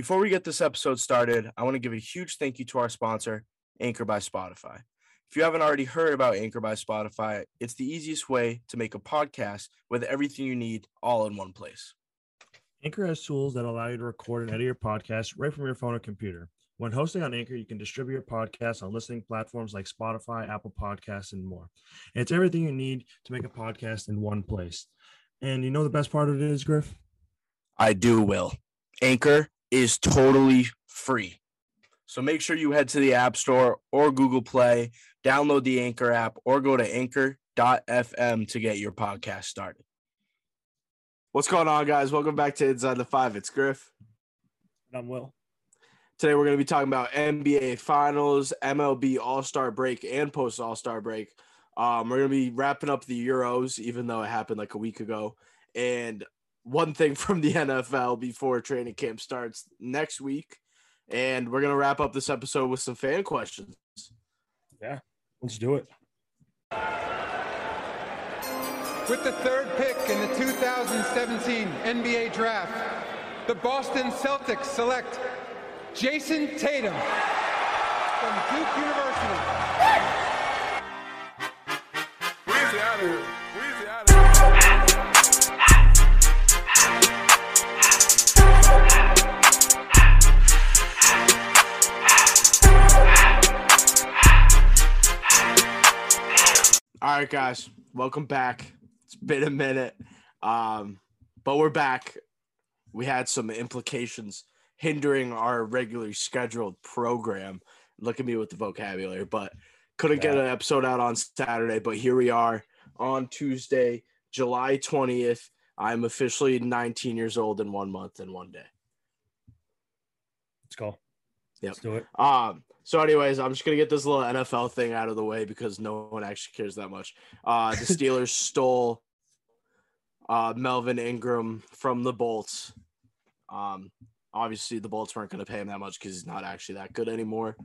Before we get this episode started, I want to give a huge thank you to our sponsor, Anchor by Spotify. If you haven't already heard about Anchor by Spotify, it's the easiest way to make a podcast with everything you need all in one place. Anchor has tools that allow you to record and edit your podcast right from your phone or computer. When hosting on Anchor, you can distribute your podcast on listening platforms like Spotify, Apple Podcasts, and more. And it's everything you need to make a podcast in one place. And you know the best part of it is, Griff? I do, Will. Anchor is totally free. So make sure you head to the App Store or Google Play, download the Anchor app, or go to anchor.fm to get your podcast started. What's going on, guys? Welcome back to Inside the Five. It's Griff. And I'm Will. Today we're going to be talking about NBA Finals, MLB All Star break, and post All Star break. Um, we're going to be wrapping up the Euros, even though it happened like a week ago. And one thing from the NFL before training camp starts next week. And we're going to wrap up this episode with some fan questions. Yeah, let's do it. With the third pick in the 2017 NBA Draft, the Boston Celtics select Jayson Tatum from Duke University. Weezy out of All right, guys, welcome back. It's been a minute, um, but we're back. We had some implications hindering our regularly scheduled program. Look at me with the vocabulary, but couldn't get an episode out on Saturday. But here we are on Tuesday, July 20th. I'm officially 19 years old in one month and one day. Let's go. Yep. Let's do it. Um, so, anyways, I'm just gonna get this little NFL thing out of the way because no one actually cares that much. Uh, the Steelers stole uh, Melvin Ingram from the Bolts. Um, obviously, the Bolts weren't gonna pay him that much because he's not actually that good anymore.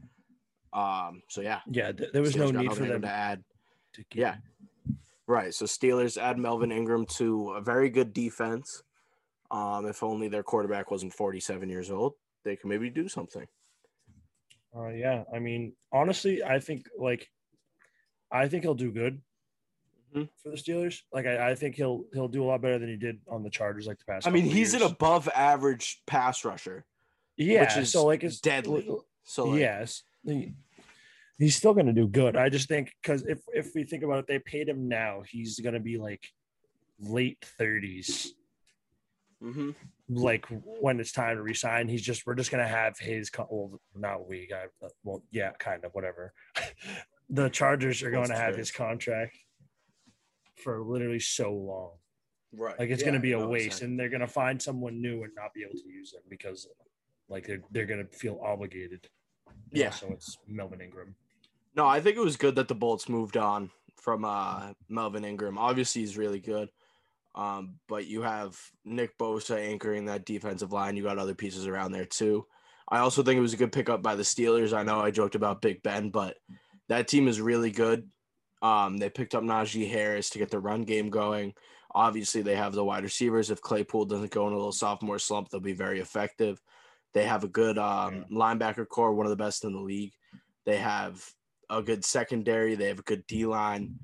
Um, so yeah, Yeah, th- there was Steelers no need for them to add. to Yeah, right. So Steelers add Melvin Ingram to a very good defense. Um, if only their quarterback wasn't 47 years old, they could maybe do something. Uh, yeah, I mean, honestly, I think like, I think he'll do good Mhm. for the Steelers. Like, I, I think he'll he'll do a lot better than he did on the Chargers like the past. I mean, he's an above average pass rusher. yeah, which is so like it's deadly. So like, yes, he- he's still going to do good. I just think because if if we think about it, they paid him now. He's going to be like late thirties. Hmm Like when it's time to resign, he's just we're just to have his well, not we. I, well, yeah, kind of whatever. the Chargers are going to have his contract for literally so long. right. Like it's Yeah, going to be a no, waste, exactly. and they're going to find someone new and not be able to use them because, like, they're they're going to feel obligated. Yeah. So it's Melvin Ingram. No, I think it was good that the Bolts moved on from uh, Melvin Ingram. Obviously, he's really good. Um, but you have Nick Bosa anchoring that defensive line. You got other pieces around there too. I also think it was a good pickup by the Steelers. I know I joked about Big Ben, but that team is really good. Um, they picked up Najee Harris to get the run game going. Obviously, they have the wide receivers. If Claypool doesn't go in a little sophomore slump, they'll be very effective. They have a good um, linebacker corps, one of the best in the league. They have a good secondary. They have a good D line.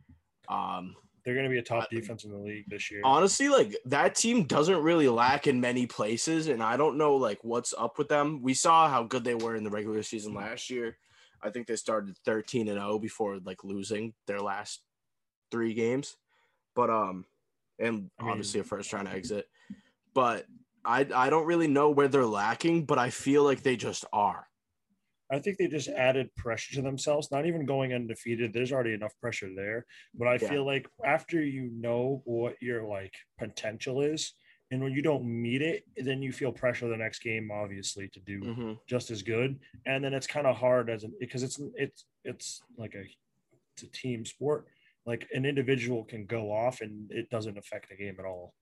Um, They're going to be a top defense in the league this year. Honestly, like that team doesn't really lack in many places, and I don't know like what's up with them. We saw how good they were in the regular season last year. I think they started 13 and 0 before like losing their last three games. But um and I mean- obviously a first round exit. But I I don't really know where they're lacking, but I feel like they just are. I think they just added pressure to themselves, not even going undefeated. There's already enough pressure there. But I Yeah. feel like after you know what your like potential is, and when you don't meet it, then you feel pressure the next game, obviously, to do Mhm. just as good. And then it's kind of hard as an because it's it's it's like a it's a team sport. Like an individual can go off and it doesn't affect the game at all.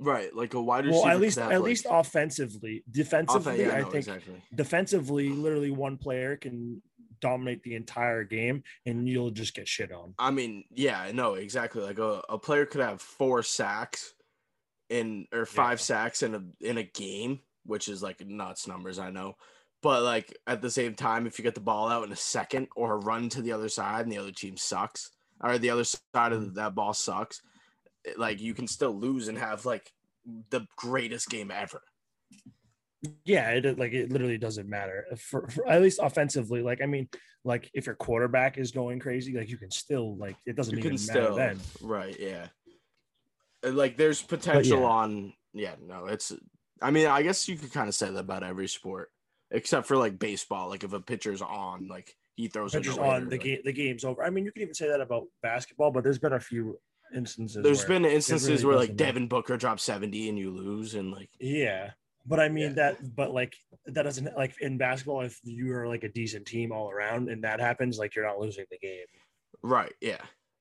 Right, like a wide receiver. Well, at least at like- least offensively, defensively, yeah, I no, think exactly. defensively, literally one player can dominate the entire game, and you'll just get shit on. I mean, yeah, no, exactly. Like a, a player could have four sacks in or five sacks in a in a game, which is like nuts numbers, I know. But like at the same time, if you get the ball out in a second or a run to the other side and the other team sucks, or the other side of mm-hmm. that ball sucks, like you can still lose and have like the greatest game ever. Yeah, it like it literally doesn't matter for, for at least offensively. Like I mean, like if your quarterback is going crazy, like you can still like it doesn't You even matter still then. right, yeah. Uh, Like there's potential yeah. on yeah, no, it's I mean, I guess you could kind of say that about every sport. Except for like baseball. Like if a pitcher's on, like he throws a Pitchers on the game, the game's over. I mean, you can even say that about basketball, but there's been a few instances. There's been instances really where like matter. Devin Booker drops 70 and you lose and like Yeah. But I mean that but like that doesn't like in basketball if you are like a decent team all around and that happens like you're not losing the game. right, yeah.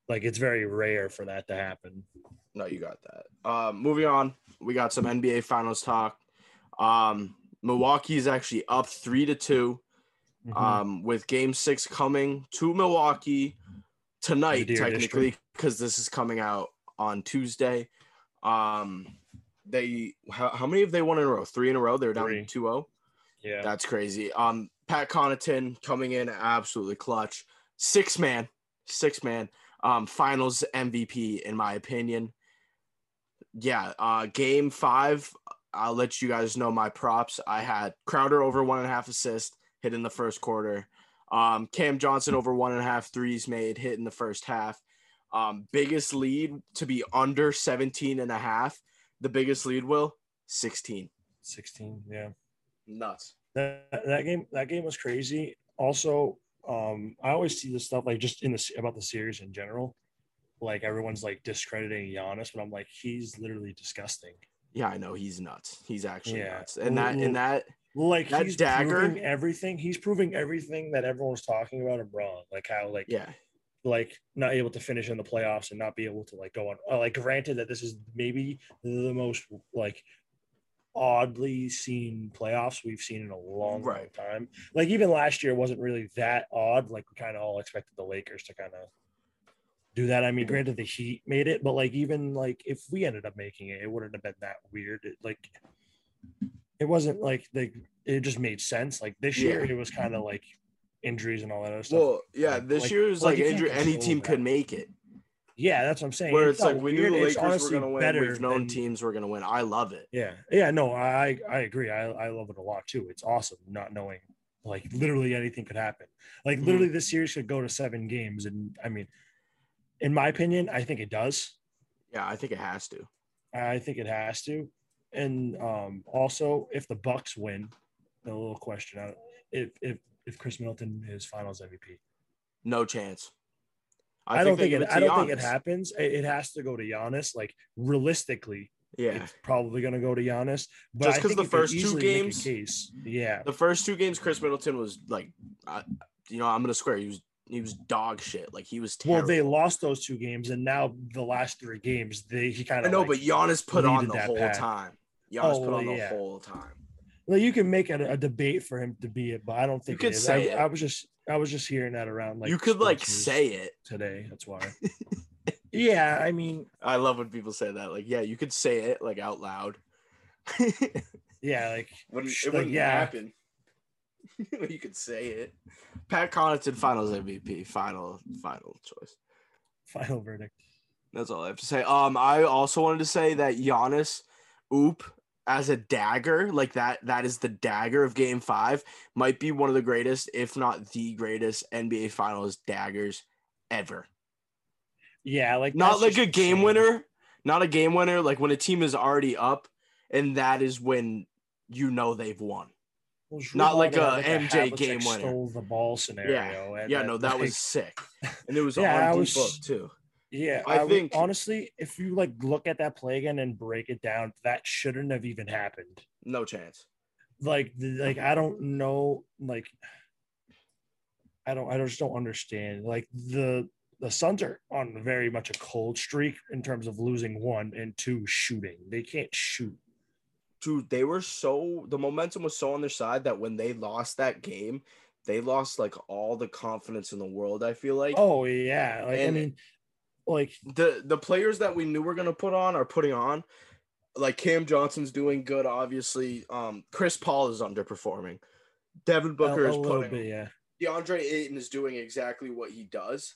Like it's very rare for that to happen. No, you got that. Uh, moving on, we got some NBA Finals talk. Um, Milwaukee is actually up three to 2 Mhm. Um, with Game Six coming to Milwaukee tonight, technically, because this is coming out on Tuesday. Um, they how, how many have they won in a row? Three in a row. They're down Three. 2-0. Yeah. That's crazy. Um, Pat Connaughton coming in absolutely clutch. Six man, six man. Um, finals MVP in my opinion. Yeah. Uh, game five. I'll let you guys know my props. I had Crowder over one and a half assists, hit in the first quarter. Um, Cam Johnson over one and a half threes made, hit in the first half. Um, biggest lead to be under 17 and a half. The biggest lead will 16. 16, yeah. Nuts. That that game that game was crazy. Also, um I always see this stuff like just in the about the series in general. Like everyone's like discrediting Giannis, but I'm like he's literally disgusting. Yeah, I know he's nuts. He's actually Yeah. nuts. And that and that Like That he's dagger- proving everything. He's proving everything that everyone's talking about him wrong. Like how like yeah. like not able to finish in the playoffs and not be able to like go on. Uh, like granted that this is maybe the most like oddly seen playoffs we've seen in a long, long time. Like even last year wasn't really that odd. Like we kind of all expected the Lakers to kind of do that. I mean, granted the Heat made it, but like even like if we ended up making it, it wouldn't have been that weird. It, like it wasn't like they it just made sense. Like this year, Yeah. it was kind of like injuries and all that other stuff. Well, yeah, Like- this like- year is like, like, you any team that. could make it. Yeah, that's what I'm saying. Where It it's like we knew the Lakers were going to win. better We've known than- teams were going to win. I love it. Yeah, yeah, no, I I agree. I I love it a lot too. It's awesome not knowing like literally anything could happen. Like Mhm. literally, this series could go to seven games, and I mean, in my opinion, I think it does. Yeah, I think it has to. I think it has to, and um also if the Bucks win, a little question: uh, if if if Khris Middleton is Finals MVP, No chance. I, don't they think it. I don't think it happens. It, it has to go to Giannis. Like realistically, Yeah. it's probably going to go to Giannis. But Just I 'cause think the first two easily make a games- case. yeah, The first two games, Khris Middleton was like, uh, you know, I'm going to swear he was he was dog shit. Like he was terrible. Well, they lost those two games, and now the last three games, they he kind of. I know, but Giannis put on the whole time. Giannis Oh, put on well, the yeah. whole time. Well, you can make a, a debate for him to be it, but I don't think you could it is. say I, it. I was just I was just hearing that around like you could like say it. today. That's why. yeah, I mean, I love when people say that. Like, yeah, you could say it like out loud. yeah, like wouldn't, it like, wouldn't yeah. happen. you could say it. Pat Connaughton, Finals MVP, final final choice. final verdict. That's all I have to say. Um, I also wanted to say that Giannis, oop, as a dagger, like that, that is the dagger of Game Five, might be one of the greatest, if not the greatest, NBA Finals daggers ever. Yeah, like Not like a game insane. winner, not a game winner, like when a team is already up, and that is when you know they've won. Well, not like a had, MJ Havlicek game winner. Stole the ball scenario. Yeah, yeah, then, no, that like, was sick, and it was Yeah, on was- book too. Yeah, I I, would- think- honestly, if you like look at that play again and break it down, that shouldn't have even happened. No chance. Like, like I don't know, like I don't, I just don't understand. Like the the Suns are on very much a cold streak in terms of losing one and two shooting. They can't shoot. dude, they were so the momentum was so on their side that when they lost that game, they lost like all the confidence in the world. I feel like Oh yeah, like I mean, like the the players that we knew were gonna put on are putting on. Like Cam Johnson's doing good, obviously. Um, Chris Paul is underperforming. Devin Booker a is putting. bit, yeah. DeAndre Ayton is doing exactly what he does,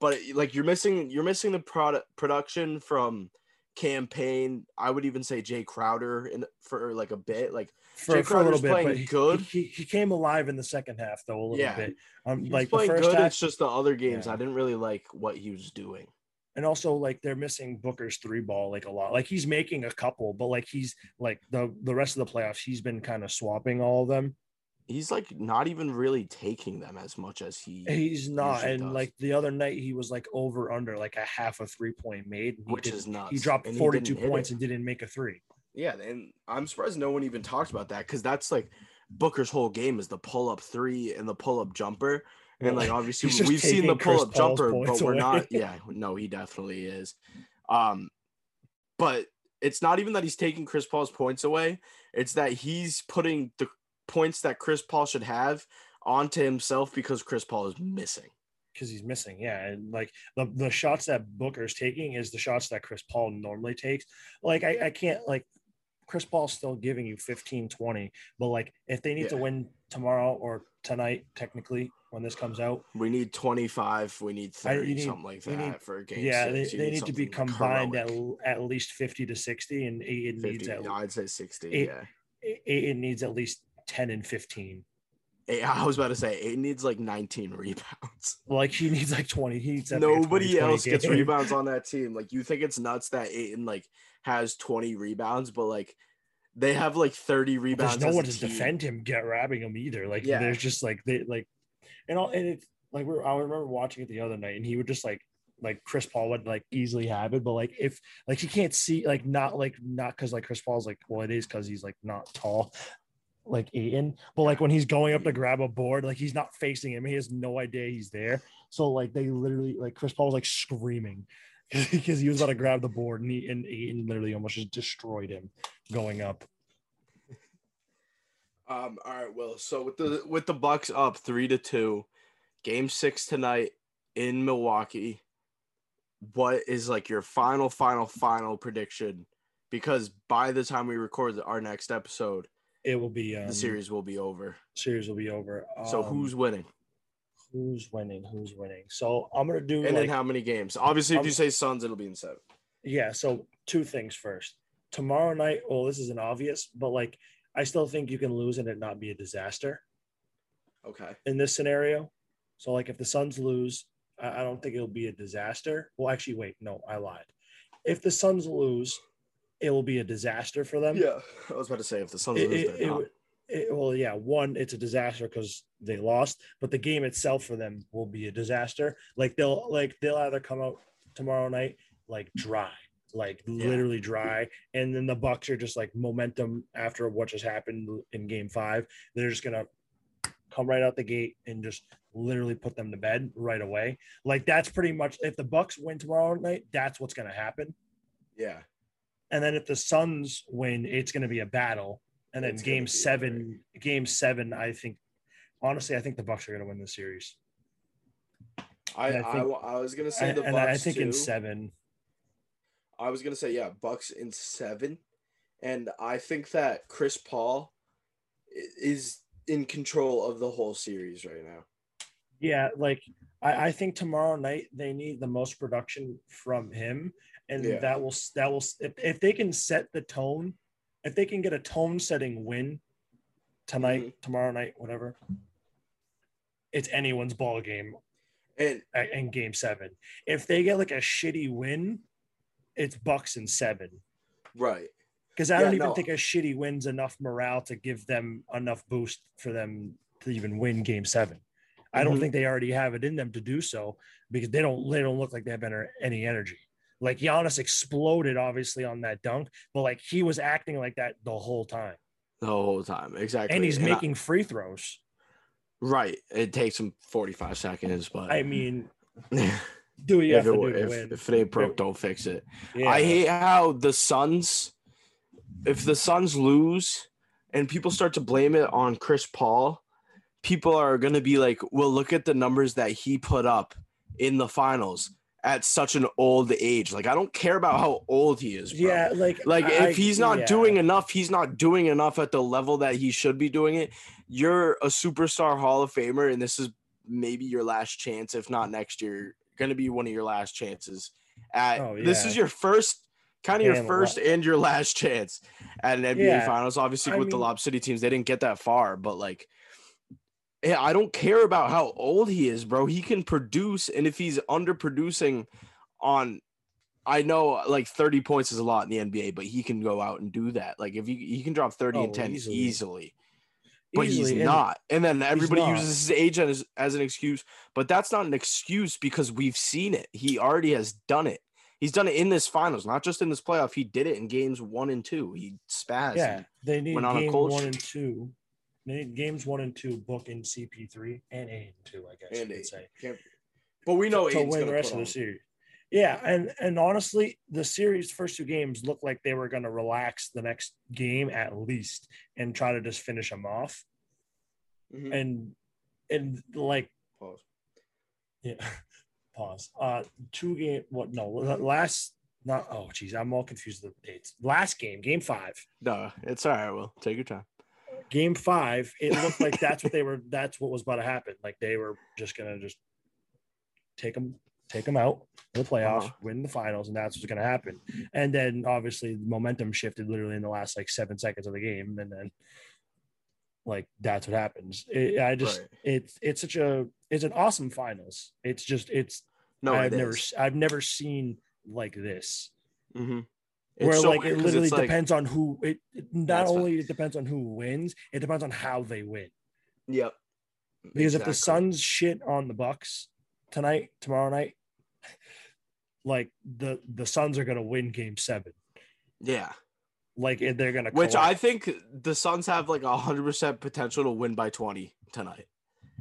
but like you're missing, you're missing the product production from Cam Payne. I would even say Jae Crowder in for like a bit. Like for, Jae for a little bit, playing but he, good. He, he came alive in the second half though a little Yeah. bit. Um, He's like the first good. half, It's just the other games Yeah. I didn't really like what he was doing. and also like they're missing Booker's three ball like a lot. Like he's making a couple, but like he's like the the rest of the playoffs, he's been kind of swapping all of them. He's like not even really taking them as much as he. He's not, and does. like the other night, he was like over under like a half a three point made, Which didn't- is nuts, He dropped and he forty didn't two hit points and didn't make a three. Yeah, and I'm surprised no one even talked about that because that's like Booker's whole game is the pull up three and the pull up jumper. And like obviously we've seen the pull up Paul's jumper, but we're away. not. Yeah, no, he definitely is. Um, but it's not even that he's taking Chris Paul's points away. It's that he's putting the points that Chris Paul should have onto himself because Chris Paul is missing. because he's missing. Yeah, and like the the shots that Booker's taking is the shots that Chris Paul normally takes. Like I, I can't like Chris Paul's still giving you 15, 20, but like if they need to win tomorrow or tonight, technically when this comes out, We need 25. We need 30, you need- something like that need- for a game. yeah, they, six. You they need to be combined at, heroic. at least 50 to 60, and Ayton 50, needs at I'd say 60. Eight- yeah. Ayton needs at least 10 and 15. Hey, I was about to say it needs like 19 rebounds. Like he needs like 20. He needs to have, like, a 20, Nobody 20 else gets rebounds on that team. Like you think it's nuts that Ayton like has 20 rebounds, but like they have like 30 rebounds. There's no one to team. defend him, get grabbing him either. Like Yeah. there's just like they like, and all and it's like we are I remember watching it the other night, and he would just like like Chris Paul would like easily have it, but like if like he can't see like not like not because like Chris Paul's like well it is because he's like not tall. Like Ayton, but like when he's going up to grab a board, like he's not facing him. He has no idea he's there. So like they literally like Chris Paul was like screaming because he was about to grab the board and he and Ayton literally almost just destroyed him going up. Um, all right, Will. So with the with the Bucks up three to two, game six tonight in Milwaukee. What is like your final, final, final prediction? Because by the time we record our next episode, It will be um, the series will be over. series will be over. So Um, who's winning? who's winning? Who's winning? So I'm gonna do And like in how many games? Obviously, if you say Suns, it'll be in seven. yeah. So two things first. Tomorrow night. Well, this isn't obvious, but like I still think you can lose and it not be a disaster Okay. in this scenario. So like if the Suns lose, I, I don't think it'll be a disaster. Well, actually, wait, no, I lied. If the Suns lose, it will be a disaster for them. Yeah, I was about to say if the Suns It- lose, it- not. it- well, yeah, one, it's a disaster because they lost, but the game itself for them will be a disaster. Like they'll like they'll either come out tomorrow night like dry, like literally dry, and then the Bucks are just like momentum after what just happened in Game Five. They're just gonna come right out the gate and just literally put them to bed right away. Like that's pretty much if the Bucks win tomorrow night, that's what's gonna happen. yeah. And then if the Suns win, it's going to be a battle. And then It's game seven, game seven, I think, honestly, I think the Bucks are going to win the series. I, I, I think- I was gonna say the and Bucks I think in seven, I was gonna say yeah, Bucks in seven, and I think that Chris Paul is in control of the whole series right now. Yeah, like I, I think tomorrow night they need the most production from him, and Yeah. that will that will if, if they can set the tone, if they can get a tone setting win tonight, Mm-hmm. tomorrow night, whatever, it's anyone's ball game And in game seven. If they get like a shitty win, it's Bucks and seven. right. Because I Yeah, don't even no. think a shitty win's enough morale to give them enough boost for them to even win game seven. I don't Mhm. think they already have it in them to do so because they don't they don't look like they have any energy. Like Giannis exploded obviously on that dunk, but like he was acting like that the whole time. The whole time. Exactly. And he's I- making free throws. right. It takes him 45 seconds, but I mean, do you if, have it, to do to if, it ain't broke, don't fix it. Yeah. I hate how the Suns, if the Suns lose and people start to blame it on Chris Paul, people are going to be like, well, look at the numbers that he put up in the finals at such an old age. Like, I don't care about how old he is. Bro. Yeah, like Like, I- if he's not yeah. doing enough, he's not doing enough at the level that he should be doing it. You're a superstar Hall of Famer, and this is maybe your last chance, if not next year, going to be one of your last chances. At Oh, this is your first, kind of your first and your last chance at an NBA Yeah, Finals. Obviously, I with the Lob City teams, they didn't get that far, but like. Yeah, I don't care about how old he is, bro. He can produce, and if he's underproducing on I know like 30 points is a lot in the NBA, but he can go out and do that. Like if he, he can drop 30 and Oh, 10 easily. easily. But he's Easily, and- not. And then everybody uses his age as, as an excuse, but that's not an excuse because we've seen it. He already has done it. He's done it in this finals, not just in this playoff. He did it in games one and two. He spazzed. Yeah, and they need went on a game cold one and two. Games one and two, book in CP3 and eight and two, I guess And you could say. Can't- But we know to, to win the rest of the series. Yeah, and and honestly, the series first two games looked like they were going to relax the next game at least and try to just finish them off. Mhm. And and like Pause. yeah, pause. Uh, two game. What? No, last. Not. Oh, geez, I'm all confused with the dates. Last game, game five. No, it's all right. Will take your time. Game five, it looked like that's what they were. That's what was about to happen. Like they were just gonna just take them, take them out in the playoffs, Uh-huh. win the finals, and that's what's gonna happen. And then obviously the momentum shifted literally in the last like seven seconds of the game, and then like that's what happens. It, I just Right. it's it's such a it's an awesome finals. It's just it's No, I've it never is. I've never seen like this Mhm. where so like it literally it's like- depends on who it it- not That's fine. only it depends on who wins it depends on how they win Yep. because if the Suns shit on the Bucks tonight tomorrow night like the the Suns are gonna win game seven Yeah. like they're gonna Which I think the Suns have like a hundred percent potential to win by twenty tonight.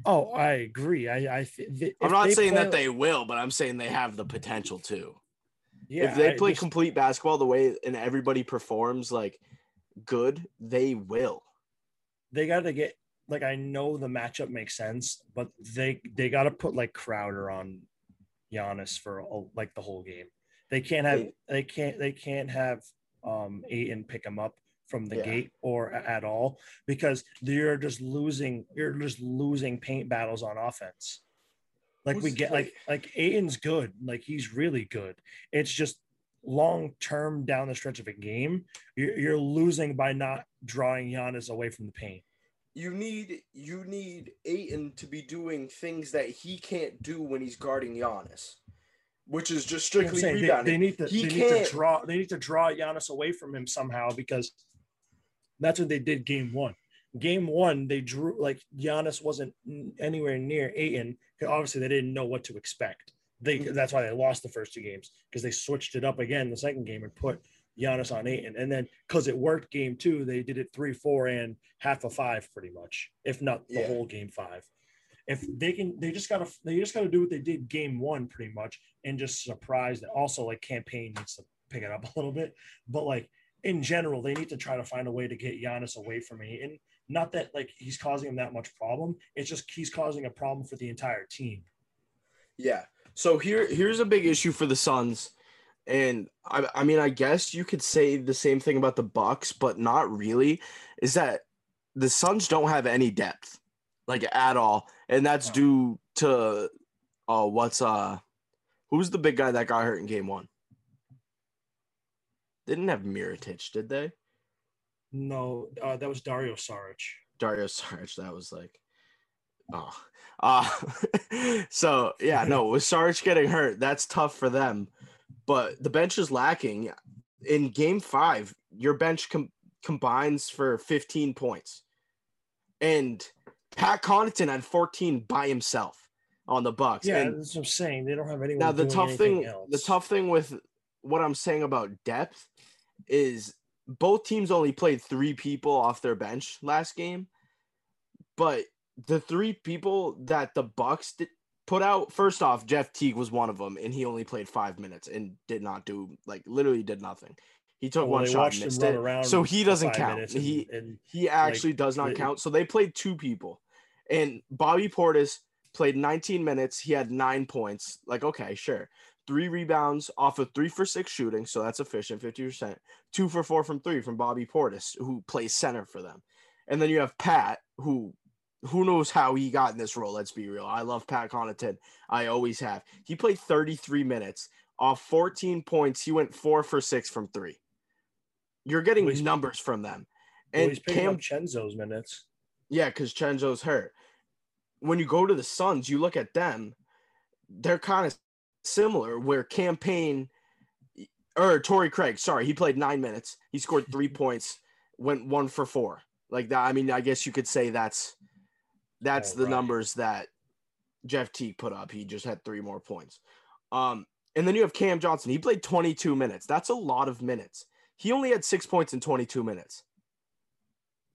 oh I agree I I th- I'm not saying play- that they will, but I'm saying they have the potential to. Yeah if they play just- complete basketball the way and everybody performs like good, they will. they got to get like I know the matchup makes sense, but they they got to put like Crowder on Giannis for like the whole game. They can't have They- they can't they can't have um Ayton pick him up from the Yeah. gate or at all because you're just losing you're just losing paint battles on offense. Like we get like like Ayton's good, like he's really good. It's just long term down the stretch of a game, you're, you're losing by not drawing Giannis away from the paint. You need you need Ayton to be doing things that he can't do when he's guarding Giannis, which is just strictly saying they, rebounding. they need to he they need can't to draw they need to draw Giannis away from him somehow because that's what they did game one. Game one, they drew like Giannis wasn't anywhere near Ayton. Obviously, they didn't know what to expect. They Mhm. that's why they lost the first two games because they switched it up again the second game and put Giannis on Ayton. And then because it worked game two, they did it three, four, and half a five pretty much, if not the Yeah. whole game five. If they can, they just gotta they just gotta do what they did game one pretty much and just surprise that. Also, like Cam Payne needs to pick it up a little bit, but like in general, they need to try to find a way to get Giannis away from Ayton. Not that like he's causing him that much problem. It's just he's causing a problem for the entire team. Yeah. So here here's a big issue for the Suns. And I, I mean, I guess you could say the same thing about the Bucks, but not really. Is that the Suns don't have any depth, like at all, and that's due to uh what's uh who's the big guy that got hurt in game one? They didn't have Miritich, did they? No, uh, that was Dario Saric. Dario Saric, that was like oh uh so yeah, no, with Saric getting hurt, that's tough for them. But the bench is lacking. In game five, your bench com- combines for 15 points. And Pat Connaughton had 14 by himself on the Bucks. Yeah, and that's what I'm saying. They don't have anyone. now the tough thing else. the tough thing with what i'm saying about depth is both teams only played three people off their bench last game but the three people that the bucks did, put out first off jeff teague was one of them and he only played five minutes and did not do like literally did nothing. He took Oh, one shot and missed it. so he doesn't count. and- he and, he actually does not count. So they played two people and bobby portis played 19 minutes. He had nine points. Like okay sure three rebounds off of three for six shooting, so that's efficient, 50%. Two for four from three from Bobby Portis, who plays center for them. And then you have Pat, who who knows how he got in this role. Let's be real. I love Pat Connaughton. I always have. He played 33 minutes off 14 points. He went four for six from three. You're getting Well, numbers from them. And he's picking Cam, Chenzo's minutes. yeah, because Chenzo's hurt. When you go to the Suns, you look at them, they're kind of similar, where Cam Payne or Torrey Craig, sorry, he played nine minutes. He scored three points, went one for four. Like that. I mean, I guess you could say that's that's Oh, the right. numbers that Jeff Teague put up. He just had three more points. Um, and then you have Cam Johnson. He played 22 minutes. That's a lot of minutes. He only had six points in 22 minutes.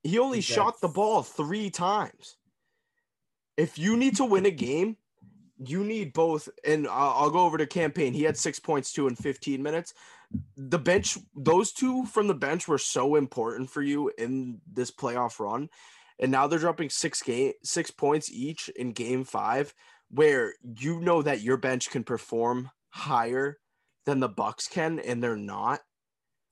He only He's shot the ball three times. If you need to win a game, you need both. And I'll, I'll go over to Cam Payne. He had six points too in 15 minutes. The bench, those two from the bench were so important for you in this playoff run. And now they're dropping six game six points each in game five, where you know that your bench can perform higher than the Bucks can, and they're not.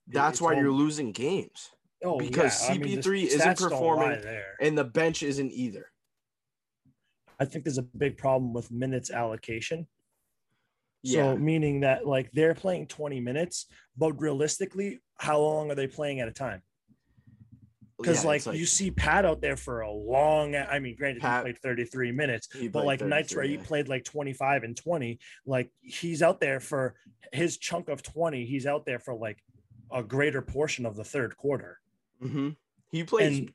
That's it's why all- you're losing games Oh, because yeah. I CP3 isn't stats don't performing there. and the bench isn't either. I think there's a big problem with minutes allocation. Yeah. So meaning that like they're playing 20 minutes, but realistically, how long are they playing at a time? Because Yeah, like, like- you see Pat out there for a long. I mean, granted, Pat- he played 33 minutes, but like nights where 33, he played like 25 and 20, like he's out there for his chunk of 20. He's out there for like a greater portion of the third quarter. Mm-hmm. He plays And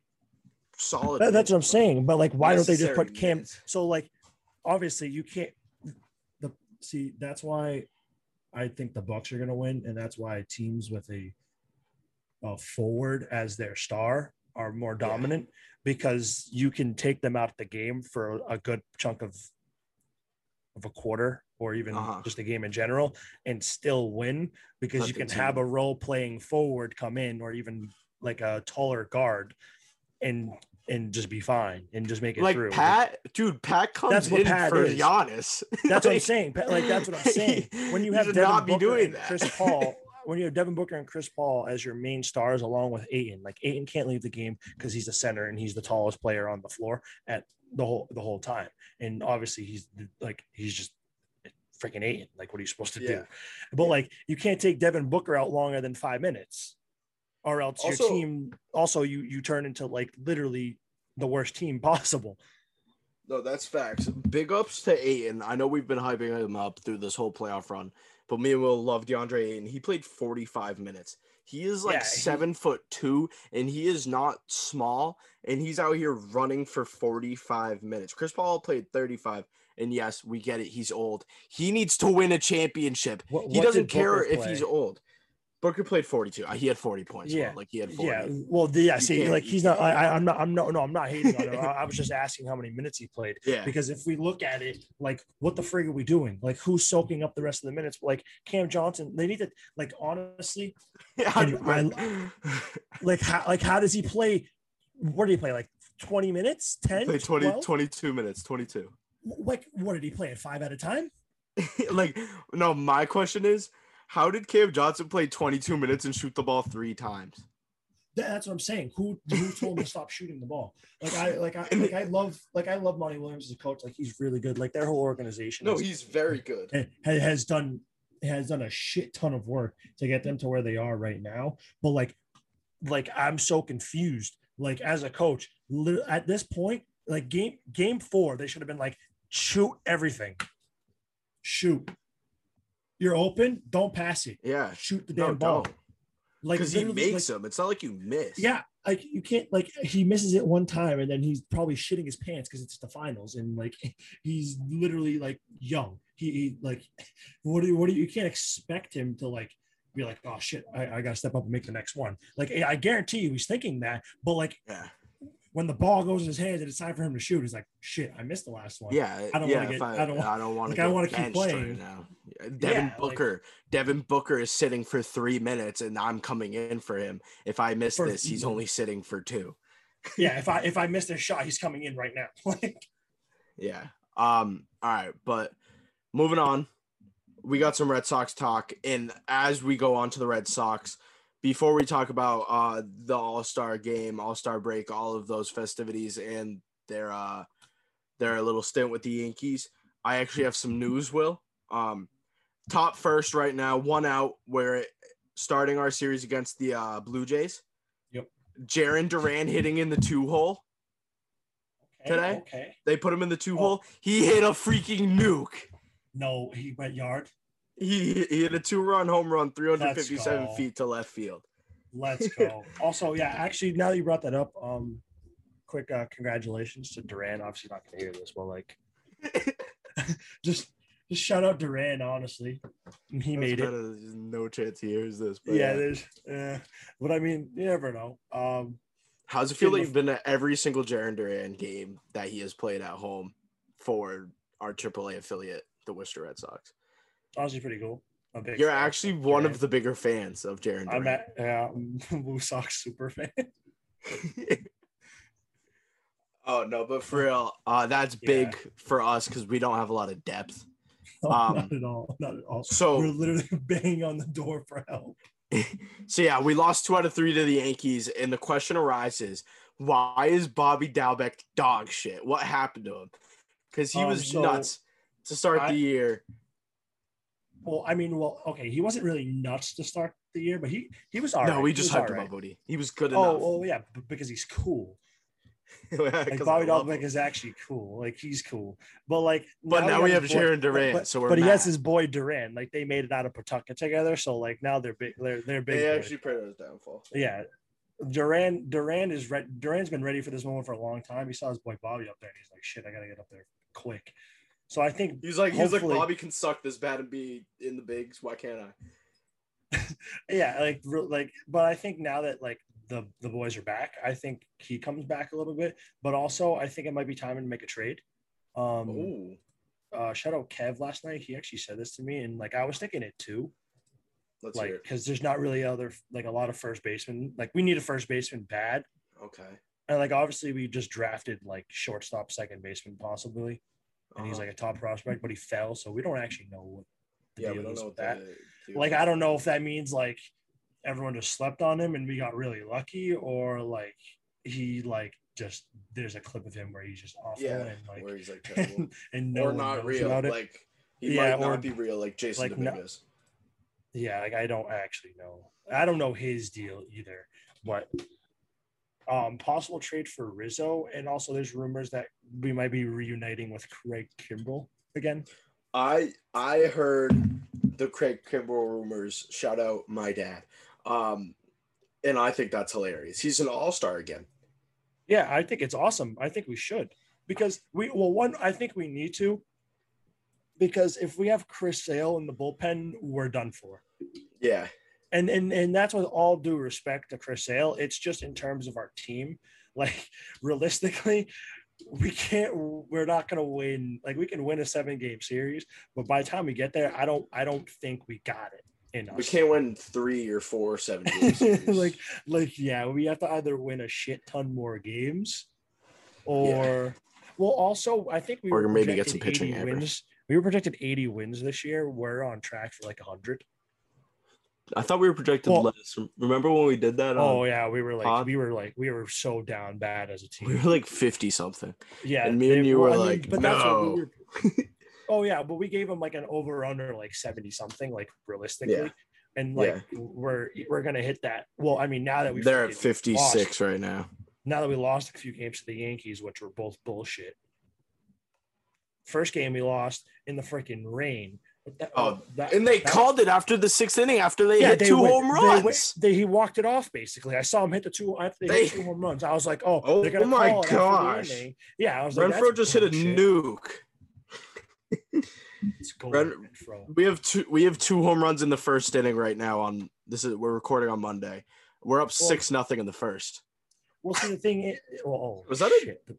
solid. That- that's what I'm saying. But like, why don't they just put Cam? minutes. So like, obviously you can't. The see that's why I think the Bucks are gonna win, and that's why teams with a, a forward as their star are more Yeah. dominant because you can take them out of the game for a good chunk of of a quarter or even Uh-huh. just a game in general and still win because Let you can have a role playing forward come in or even like a taller guard and and just be fine and just make it like through. Pat, dude. Pat comes That's what in Pat for is. Giannis. That's what I'm saying. Pat- Like that's what I'm saying. When you have Devin not be Booker doing that. Chris Paul, when you have Devin Booker and Chris Paul as your main stars, along with Ayton, like Ayton can't leave the game because he's the center and he's the tallest player on the floor at the whole the whole time. And obviously he's like he's just freaking Ayton. Like what are you supposed to Yeah. do? But like you can't take Devin Booker out longer than five minutes, or else Also- your team also you you turn into like literally the worst team possible. No, that's facts. Big ups to Ayton. I know we've been hyping him up through this whole playoff run, but me and Will love DeAndre Ayton. He played 45 minutes. He is like Yeah, he- seven foot two, and he is not small, and he's out here running for 45 minutes. Chris Paul played 35, and yes, we get it. He's old. He needs to win a championship. What- he what doesn't care if he's old. Booker played 42. Uh, He had 40 points. Yeah, like he had 40. Yeah, well, yeah. See, like he's not. I, can't- I, I'm not. I'm no, no. I'm not hating on him. I, I was just asking how many minutes he played. Yeah. Because if we look at it, like, what the frig are we doing? Like, who's soaking up the rest of the minutes? Like Cam Johnson, they need to. Like, honestly, Yeah, 100%. like, how, like, how does he play? What did he play? Like 20 minutes, 10, played 20, 12? 22 minutes, 22. Like, what did he play at five at a time? like, no, my question is, how did Cam Johnson play 22 minutes and shoot the ball three times? That's what I'm saying. Who who told him to stop shooting the ball? Like I like I like I love like I love Monty Williams as a coach. Like he's really good. Like their whole organization. No, is- he's very good. ha- has done has done a shit ton of work to get them to where they are right now. But like, like I'm so confused. Like as a coach, at this point, like game game four, they should have been like, shoot everything, shoot. You're open, don't pass it. Yeah. Shoot the No, damn ball. don't. Like Because he makes like, them. It's not like you miss. yeah, like you can't like he misses it one time and then he's probably shitting his pants because it's the finals and like he's literally like young. He, he like what do you what do you, you can't expect him to like be like oh shit I, I gotta step up and make the next one. Like I guarantee you he's thinking that, but like Yeah. When the ball goes in his hands and it's time for him to shoot, he's like shit I missed the last one. Yeah, I don't yeah, wanna if get- I, I don't I don't want like, to. I wanna keep right playing. now. Devin Yeah, like- Booker. Devin Booker is sitting for three minutes, and I'm coming in for him. If I miss For- this, he's only sitting for two. yeah. If I if I miss a shot, he's coming in right now. like Yeah. Um. All right, but moving on, we got some Red Sox talk, and as we go on to the Red Sox, before we talk about uh the All Star game, All Star break, all of those festivities, and their uh their little stint with the Yankees, I actually have some news. Will um top first right now, one out. We're starting our series against the uh, Blue Jays. Yep. Jarren Duran hitting in the two hole. okay, Today? okay. They put him in the two Oh. hole. He hit a freaking nuke. No, he went yard. He, he hit a two run home run, 357 feet to left field. Let's go. also, yeah, actually, now that you brought that up, um, quick uh, congratulations to Duran. Obviously, not gonna hear this, but like, just just shout out Duran. Honestly, he made it. There's no chance he hears this. But Yeah, there's. Uh, but I mean, you never know. Um, How's it feel that you've been at every single Jarren Duran game that he has played at home for our AAA affiliate, the Worcester Red Sox? Honestly, pretty cool. You're actually of one Duran. of the bigger fans of Jarren I'm at yeah, I'm Blue Sox super fan. oh no, but for real, uh, that's Yeah. big for us because we don't have a lot of depth. No, Um, not at all. Not at all. so- we're literally banging on the door for help. So yeah, we lost two out of three to the Yankees, and the question arises: Why is Bobby Dalbec dog shit? What happened to him? Because he Um, was so nuts to start I- the year. Well, I mean, well, okay, he wasn't really nuts to start the year, but he he was all right. no, we He just hyped all him right. up, Bodie. He was good Oh, enough. oh yeah, b- because he's cool. Like 'Cause Bobby I Dalbec is actually cool. Like he's cool. But like But now we have his boy- Jarren Duran, but, so we're but he has his boy Duran. Like they made it out of Pawtucket together, so like now they're big. They're they're big. They boys. actually prayed his downfall. yeah. Duran Duran is re- Duran's been ready for this moment for a long time. He saw his boy Bobby up there, and he's like, "Shit, I gotta get up there quick." So I think He's like, he's like, Bobby can suck this bad and be in the bigs. Why can't I? yeah like like but i think now that like the the boys are back i think he comes back a little bit. But also i think it might be time to make a trade. Um Ooh, uh shout out kev last night. He actually said this to me and like i was thinking it too. Let's like because there's not really other like a lot of first basemen. Like we need a first baseman bad. Okay. and like obviously we just drafted like shortstop second baseman possibly and he's Uh-huh. like a top prospect but he fell so we don't actually know what the yeah, we deal don't is know with that that. like. I don't know if that means like everyone just slept on him and we got really lucky, or like he like just there's a clip of him where he's just awful Yeah, and like where he's like terrible. and, and no or not real. Like he Yeah, might or- not be real, like Jason like, no- yeah, like I don't actually know. I don't know his deal either, but um possible trade for Rizzo and also there's rumors that we might be reuniting with Craig Kimbrel again. I I heard the Craig Kimbrel rumors. Shout out my dad. Um, and I think that's hilarious. He's an all star again. Yeah, I think it's awesome. I think we should because we well one I think we need to because if we have Chris Sale in the bullpen, we're done for. Yeah, And and and that's with all due respect to Chris Sale. It's just in terms of our team. Like realistically, we can't we're not gonna win like we can win a seven game series, but by the time we get there, I don't I don't think we got it we can't win three or four or seven games. like like yeah we have to either win a shit ton more games or well also i think we Or were maybe get some pitching 80 hammer. wins we were projected 80 wins this year we're on track for like 100 I thought we were projected Well- less. Remember when we did that? Oh yeah, we were like pod? we were like we were so down bad as a team. we were like fifty something. Yeah, and me and you well, were I mean, like, but that's what no. we were. oh yeah, but we gave them like an over under like seventy something, like realistically, Yeah. and like we're we're gonna hit that. Well, I mean, now that we They're at fifty six right now. now that we lost a few games to the Yankees, which were both bullshit. First game we lost in the freaking rain. But that- oh, oh, that- and they that- called it after the sixth inning after they hit they two went- home they runs. went- they- he walked it off basically. I saw him hit the two after they, They- hit two home runs. I was like, oh, Oh they're gonna my call the gosh. Yeah, I was like, Renfro that's just hit a bullshit. nuke. It's gold, Ren- Renfro. We have two. We have two home runs in the first inning right now. On this is we're recording on Monday. We're up Well- six nothing in the first. Well, see the thing. Is, oh, oh Was that a- shit. The-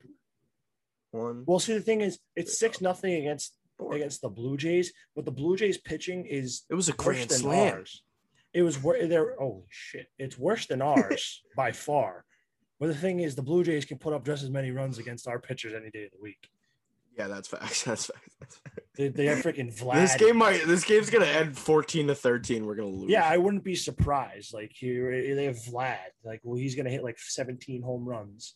One. Well, see the thing is, it's six nothing against against the Blue Jays, but the Blue Jays pitching is It was a worse grand than slam. ours. It was wor- they're holy shit. It's worse than ours by far. But the thing is, the Blue Jays can put up just as many runs against our pitchers any day of the week. Yeah, that's facts. That's facts. That's facts. They, they have freaking Vlad. This game might. This game's gonna end fourteen to thirteen. We're gonna lose. Yeah, I wouldn't be surprised. Like here, they have Vlad. Like, well, he's gonna hit like 17 home runs.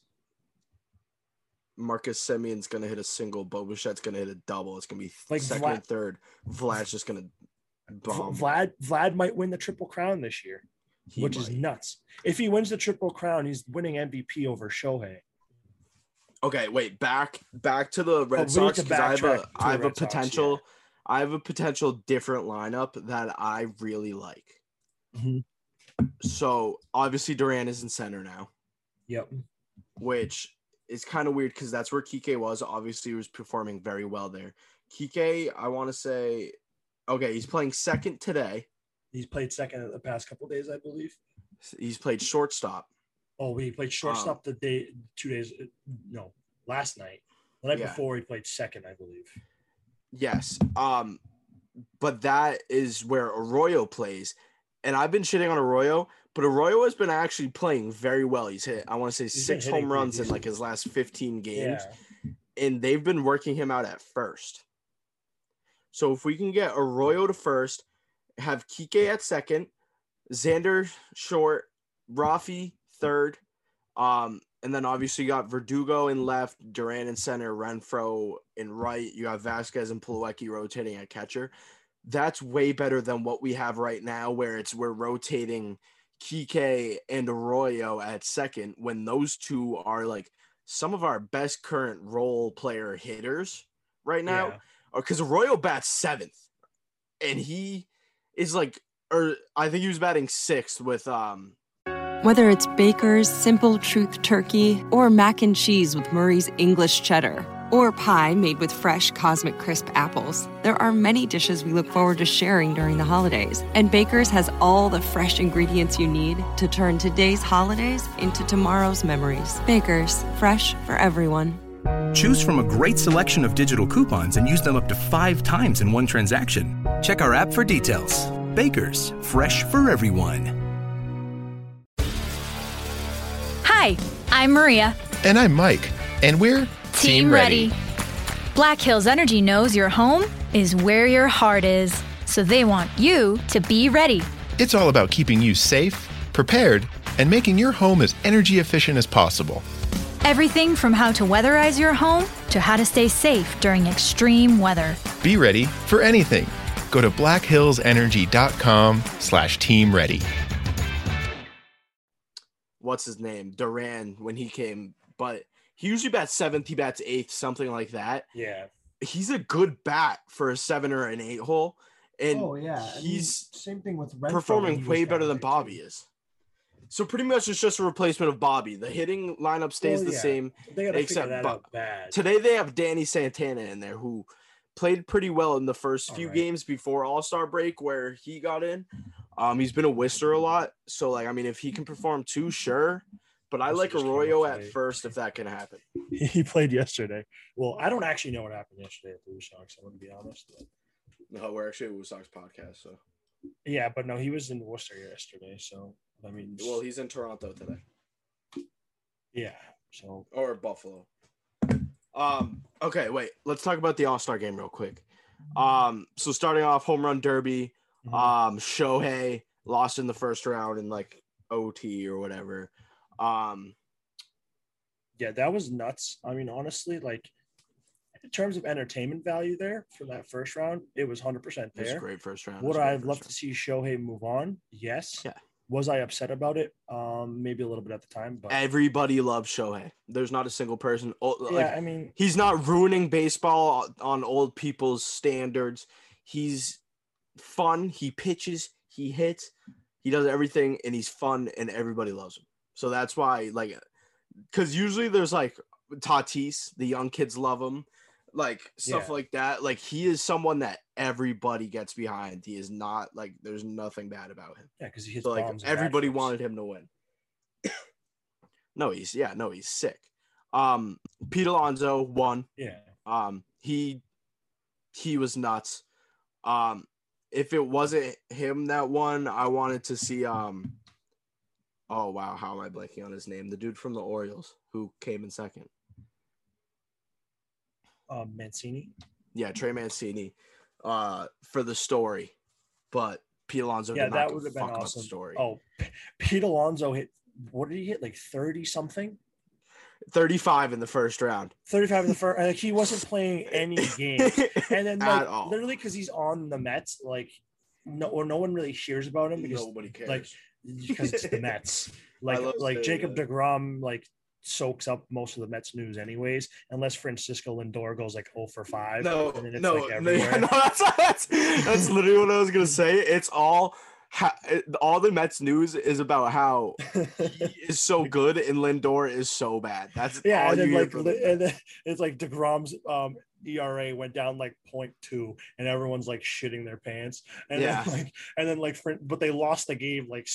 Marcus Semien's gonna hit a single. Bo Bichette's gonna hit a double. It's gonna be Like second Vlad- and third. Vlad's just gonna V- bomb. Vlad Vlad might win the triple crown this year, He which is nuts. If he wins the triple crown, he's winning MVP over Shohei. Okay, wait. Back back to the Red need Sox because I have a I a to have a Red Sox, potential. I have a potential different lineup that I really like. Mhm. So obviously Duran is in center now, Yep. which is kind of weird because that's where Kike was. Obviously, he was performing very well there. Kike, I want to say, okay, he's playing second today. He's played second the past couple days, I believe. He's played shortstop. Oh, he played shortstop the day two days. uh, No, last night. The night Yeah. before he played second, I believe. Yes. Um, but that is where Arroyo plays. And I've been shitting on Arroyo, but Arroyo has been actually playing very well. He's hit, I want to say, He's six home runs in like his last 15 games. Yeah. And they've been working him out at first. So if we can get Arroyo to first, have Kike at second, Xander short, Rafi third, um, and then obviously you got Verdugo in left, Duran in center, Renfro in right. You got Vázquez and Plawecki rotating at catcher. That's way better than what we have right now, where it's we're rotating Kike and Arroyo at second when those two are like some of our best current role player hitters right now Yeah. because Arroyo bats seventh, and he is like, or I think he was batting sixth with um. Whether it's Baker's Simple Truth Turkey or mac and cheese with Murray's English Cheddar or pie made with fresh Cosmic Crisp apples, there are many dishes we look forward to sharing during the holidays. And Baker's has all the fresh ingredients you need to turn today's holidays into tomorrow's memories. Baker's, fresh for everyone. Choose from a great selection of digital coupons and use them up to five times in one transaction. Check our app for details. Bakers, fresh for everyone. Hi, I'm Maria. And I'm Mike. And we're Team, ready. Black Hills Energy knows your home is where your heart is, so they want you to be ready. It's all about keeping you safe, prepared, and making your home as energy efficient as possible. Everything from how to weatherize your home to how to stay safe during extreme weather. Be ready for anything. Go to blackhillsenergy.com slash team ready. what's his name Duran when he came, but he usually bats seventh, he bats eighth, something like that. Yeah. He's a good bat for a seven or an eight hole, and oh yeah. I mean, he's same thing with Renfro performing way better than there, Bobby is. So pretty much it's just a replacement of Bobby. The hitting lineup stays Well, the yeah. same, They gotta figure except that out bad. today they have Danny Santana in there who played pretty well in the first few Alright. games before All Star break where he got in. Um, he's been a whistler a lot, so like I mean, if he can perform too, sure. But I like Arroyo at first if that can happen. he played yesterday. Well, I don't actually know what happened yesterday at Woo Sox. I'm gonna be honest. No, we're actually a Woo Sox podcast, so yeah, but no, he was in Worcester yesterday. So I mean, well, he's in Toronto today yeah. So or Buffalo. Um. Okay, wait. Let's talk about the All Star game real quick. Um. So starting off, home run derby. Mhm. Um. Shohei lost in the first round in like OT or whatever. Um, Yeah, that was nuts. I mean, honestly, like in terms of entertainment value there for that first round, it was 100% it was a there. great first round. Would was a great I first love round. to see Shohei move on? Yes. Yeah. Was I upset about it? Um, maybe a little bit at the time, but Everybody loves Shohei. There's not a single person. oh, yeah, like, I mean, he's not ruining baseball on old people's standards. He's fun. He pitches. He hits. He does everything, and he's fun, and everybody loves him. So that's why, like, because usually there's like Tatis, the young kids love him, like stuff Yeah. like that. Like he is someone that everybody gets behind. He is not like there's nothing bad about him. yeah, because he hits So like everybody wanted him to win. no, he's yeah, no, he's sick. Um, Pete Alonso won. Yeah. Um, he he was nuts. Um, if it wasn't him that won, I wanted to see um. Oh wow, how am I blanking on his name? The dude from the Orioles who came in second. Um, Mancini. Yeah, Trey Mancini, uh, for the story, but Pete Alonso. Yeah, that would have been awesome. Story. Oh, Pete Alonso hit. What did he hit? Like thirty something. 35 in the first round. 35 in the first. Like he wasn't playing any games, and then like all. literally because he's on the Mets, like no or no one really hears about him because Nobody cares. like because it's the Mets. Like like Jacob that. Degrom like soaks up most of the Mets news anyways, unless Francisco Lindor goes like 0 for five. No, and then it's no, like no, everywhere. no, that's, that's that's literally what I was gonna say. It's all ha, it- all the Mets news is about how he is so good and Lindor is so bad. That's Yeah, all and then like and then it's like Degrom's um ERA went down like 0.2 and everyone's like shitting their pants. And Yeah. then like and then like for, but they lost the game like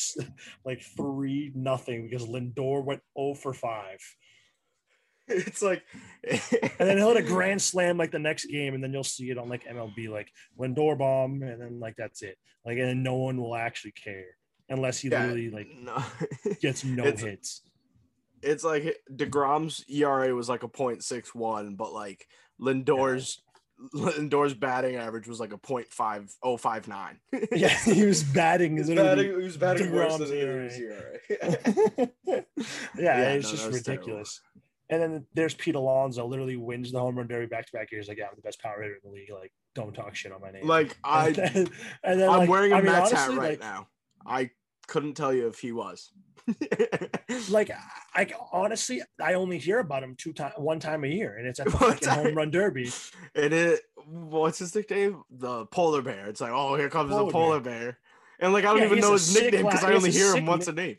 like 3 nothing because Lindor went 0 for 5. It's like And then he'll hit a grand slam like the next game and then you'll see it on like MLB like Lindor bomb and then like that's it. Like and then no one will actually care unless he Yeah, literally like no. gets no It's- hits. it's like Degrom's ERA was like a .61, but like Lindor's Lindor's batting average was like a .5059. Yeah, he was batting his batting, he was batting worse DeGrom's than ERA. his ERA. yeah, Yeah, it's no, just ridiculous. terrible. And then there's Pete Alonso, literally wins the home run derby back to back years. Like, yeah, I'm the best power hitter in the league. Like, don't talk shit on my name. Like I, and then, and then, I'm like, wearing a I mean, Mets hat right like, now. I couldn't tell you if he was. Like, I honestly, I only hear about him two times, one time a year, and it's at the fucking home run derby. And it, what's his nickname? The polar bear. It's like, oh, here comes Polar the polar bear. And like, I don't Yeah, even know his nickname because I only hear him once a name.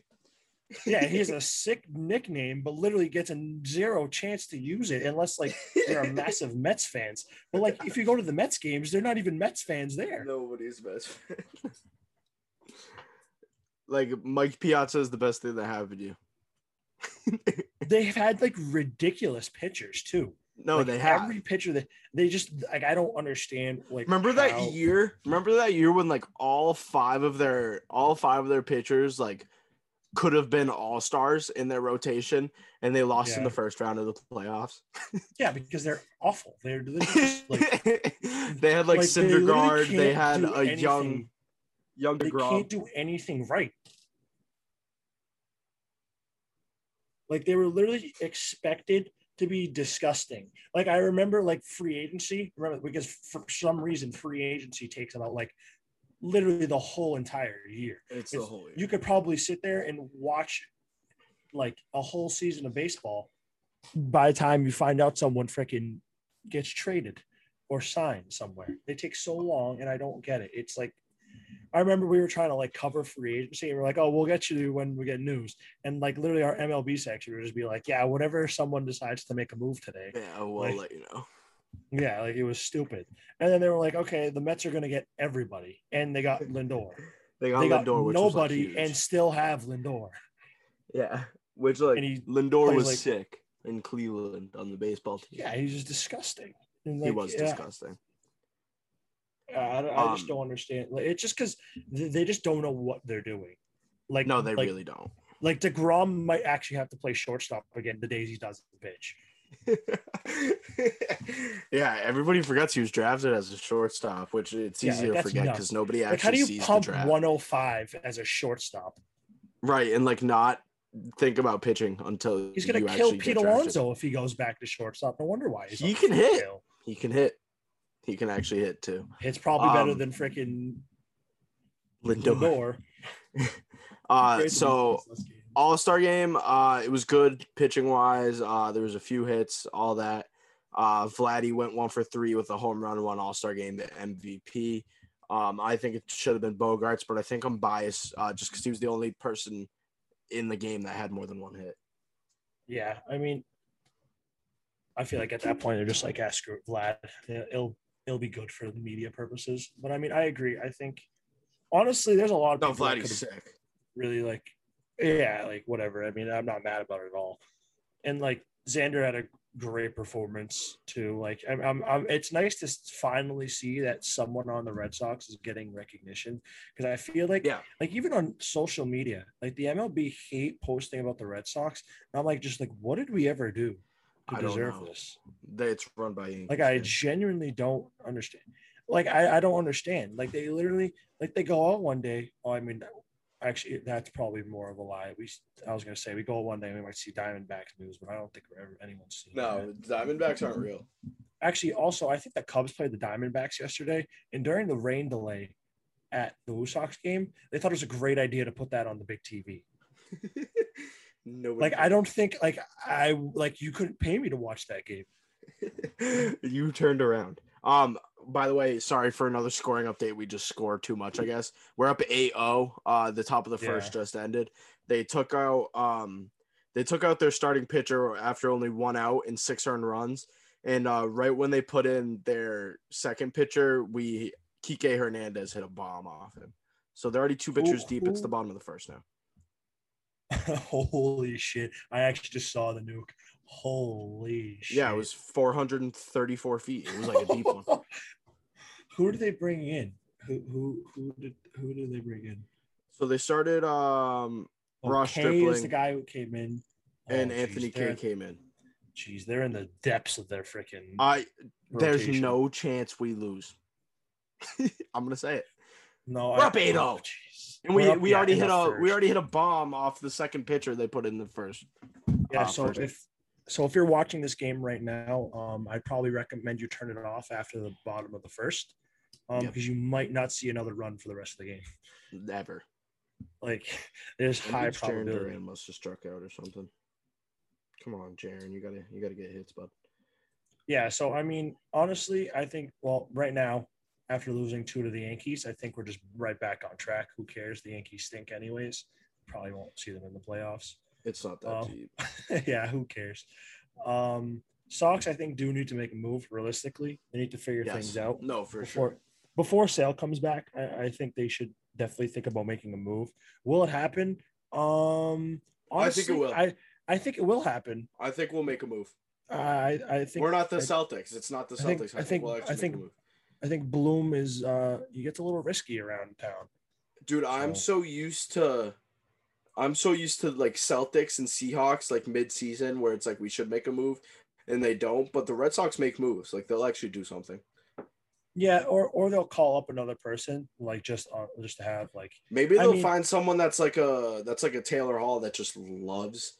Yeah, he has a sick nickname, but literally gets a zero chance to use it unless like you're a massive Mets fans. But like, if you go to the Mets games, they're not even Mets fans there. Nobody's Mets like Mike Piazza is the best thing that happened to you. They've had like ridiculous pitchers too. No, Like, they have. every pitcher that they just like. I don't understand. Like, Remember that year? Remember that year when like all five of their all five of their pitchers like could have been all stars in their rotation, and they lost in the first round of the playoffs. Yeah, because they're awful. They're, they're like they had like, Like, they Syndergaard. They can't had a young young they Degrom. can't do anything right. Like they were literally expected to be disgusting. Like I remember like free agency, remember because for some reason free agency takes about like literally the whole entire year. It's the whole year. You could probably sit there and watch like a whole season of baseball. By the time you find out someone freaking gets traded or signed somewhere, they take so long, and I don't get it. It's like I remember we were trying to like cover free agency, and we're like, "Oh, we'll get you when we get news." And like literally, our MLB section would just be like, "Yeah, whenever someone decides to make a move today, Yeah, we'll Like- let you know. Yeah, like it was stupid." And then they were like, "Okay, the Mets are going to get everybody," and they got Lindor. They got they got Lindor, like, nobody, huge. and still have Lindor. Yeah, which like Lindor was like- sick in Cleveland on the baseball team. Yeah, he's just disgusting. And, he was yeah, disgusting. I, I just Um, don't understand. Like, it's just because they just don't know what they're doing. Like No, they like, really don't. Like Degrom might actually have to play shortstop again the days he doesn't pitch. yeah, everybody forgets he was drafted as a shortstop, which it's Yeah, easy like, to forget because nobody Like, actually how do you sees pump the draft. 105 as a shortstop? Right, and like not think about pitching until He's gonna you kill Pete. Alonso if he goes back to shortstop. No wonder why he's He can hit. tail. He can hit. He can actually hit too. It's probably better Um, than freaking Lindor. Lindor. Uh, so be- let's get- All Star game, uh, it was good pitching wise. Uh, there was a few hits, all that. Uh, Vladdy went one for three with a home run, one All Star game, the MVP. Um, I think it should have been Bogarts, but I think I'm biased uh, just because he was the only person in the game that had more than one hit. Yeah, I mean, I feel like at that point they're just like, ah, Vlad. It'll it'll be good for the media purposes. But I mean, I agree. I think honestly, there's a lot of No, people Vladdy's sick. really like, yeah, like whatever. I mean, I'm not mad about it at all. And like Xander had a great performance too. Like, I'm, I'm, I'm it's nice to finally see that someone on the Red Sox is getting recognition because I feel like, Yeah. like even on social media, like the MLB hate posting about the Red Sox. And I'm like, just like, what did we ever do to I deserve this? It's run by Yankees. Like, I fans. genuinely don't understand. Like, I, I don't understand. Like, they literally, like, they go out one day. Oh, I mean, actually, that's probably more of a lie. We, I was gonna say, we go one day, we might see Diamondbacks news, but I don't think we're ever anyone's seen. no, that. Diamondbacks aren't real. Actually, also, I think the Cubs played the Diamondbacks yesterday, and during the rain delay at the Woo Sox game, they thought it was a great idea to put that on the big TV. Nobody Like, I don't think like I like you couldn't pay me to watch that game. you turned around. Um, by the way, sorry for another scoring update. We just scored too much, I guess. We're up 8-0. Uh, the top of the first Yeah. just ended. They took out um they took out their starting pitcher after only one out and six earned runs. And uh, right when they put in their second pitcher, we Kike Hernandez hit a bomb off him. So they're already two pitchers deep. It's the bottom of the first now. Holy shit! I actually just saw the nuke. Holy shit! Yeah, it was 434 feet. It was like a deep one. Who did they bring in? Who who who did who did they bring in? So they started um Oh, Ross Kay Stripling is the guy who came in, and Oh, Anthony geez, they're- K came in. Jeez, they're in the depths of their freaking. I there's rotation. no chance we lose. I'm gonna say it. no. We're I- up 8-0. oh, jeez. And we, up, we yeah, already hit a we already hit a bomb off the second pitcher they put in the first. Yeah, uh, so first. if so if you're watching this game right now, um, I'd probably recommend you turn it off after the bottom of the first, um, Yep. because you might not see another run for the rest of the game. Never. Like, there's high probability. Duran must have struck out or something. Come on, Jarren, you gotta you gotta get hits, bud. Yeah, so I mean, honestly, I think well, right now, after losing two to the Yankees, I think we're just right back on track. Who cares? The Yankees stink anyways. Probably won't see them in the playoffs. It's not that Um, deep. yeah, who cares? Um, Sox, I think, do need to make a move. Realistically, they need to figure Yes. things out. No, for before sure. Before Sale comes back. I, I think they should definitely think about making a move. Will it happen? Um, I think it will. I I think it will happen. I think we'll make a move. I I think We're not the I, Celtics. It's not the I think- Celtics. I think- we'll I think- a move. I think Bloom is uh he gets a little risky around town. Dude, I'm So- so used to I'm so used to like Celtics and Seahawks like mid-season where it's like we should make a move and they don't, but the Red Sox make moves. Like they'll actually do something. Yeah, or or they'll call up another person like just uh, just to have like Maybe they'll mean- find someone that's like a that's like a Taylor Hall that just loves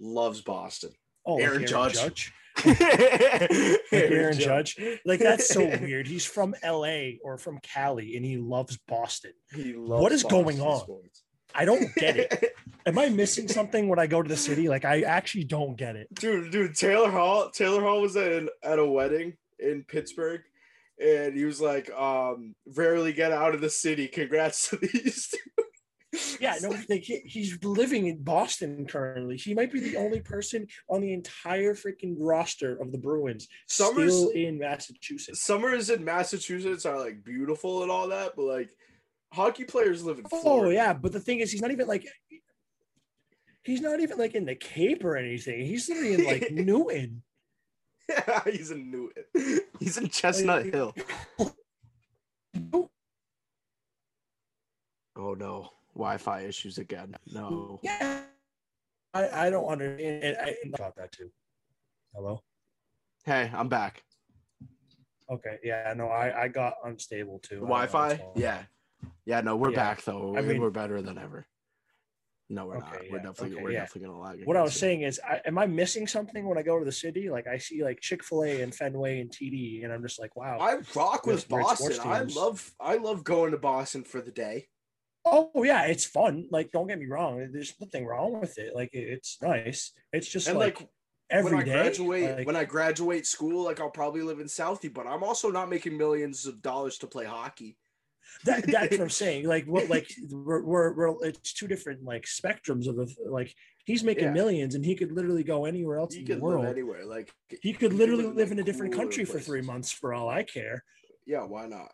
loves Boston. oh like Aaron Judge. Like Aaron Aaron Judge. Like that's so weird. He's from LA or from Cali and he loves Boston. He loves What is going on? sports. I don't get it. Am I missing something when I go to the city? Like I actually don't get it. dude, dude, Taylor Hall, Taylor Hall was at an, at a wedding in Pittsburgh, and he was like, um, rarely get out of the city. Congrats to these. two." Yeah, no, like, he- he's living in Boston currently. He might be the only person on the entire freaking roster of the Bruins Summers- still in Massachusetts. Summers in Massachusetts are like beautiful and all that, but like hockey players live in Oh yeah, but the thing is, he's not even like he's not even like in the Cape or anything. He's literally in like Newton. He's in Newton. He's in Chestnut Hill. Oh no, Wi-Fi issues again. No. Yeah, I, I don't understand. And I thought that too. Hello. Hey, I'm back. Okay. Yeah. No, I I got unstable too. The I don't know what's Wi-Fi? Yeah. Yeah, no, we're Yeah. back though. I mean- we're better than ever. No, we're not. Okay, We're definitely okay, we're yeah. definitely gonna lag. What I was against saying is, I, am I missing something when I go to the city? Like I see like Chick Fil A and Fenway and TD, and I'm just like, wow. I rock with Boston. I love I love going to Boston for the day. Oh yeah, it's fun. Like don't get me wrong. There's nothing wrong with it. Like it's nice. It's just And like, like every when I day, graduate like- when I graduate school, like I'll probably live in Southie, but I'm also not making millions of dollars to play hockey. That, that's what I'm saying. Like what like we're, we're, we're it's two different like spectrums of the like he's making Yeah. millions and he could literally go anywhere else You in the world. live anywhere. Like he could you literally live like, in a different country for three months for all I care. Yeah, why not?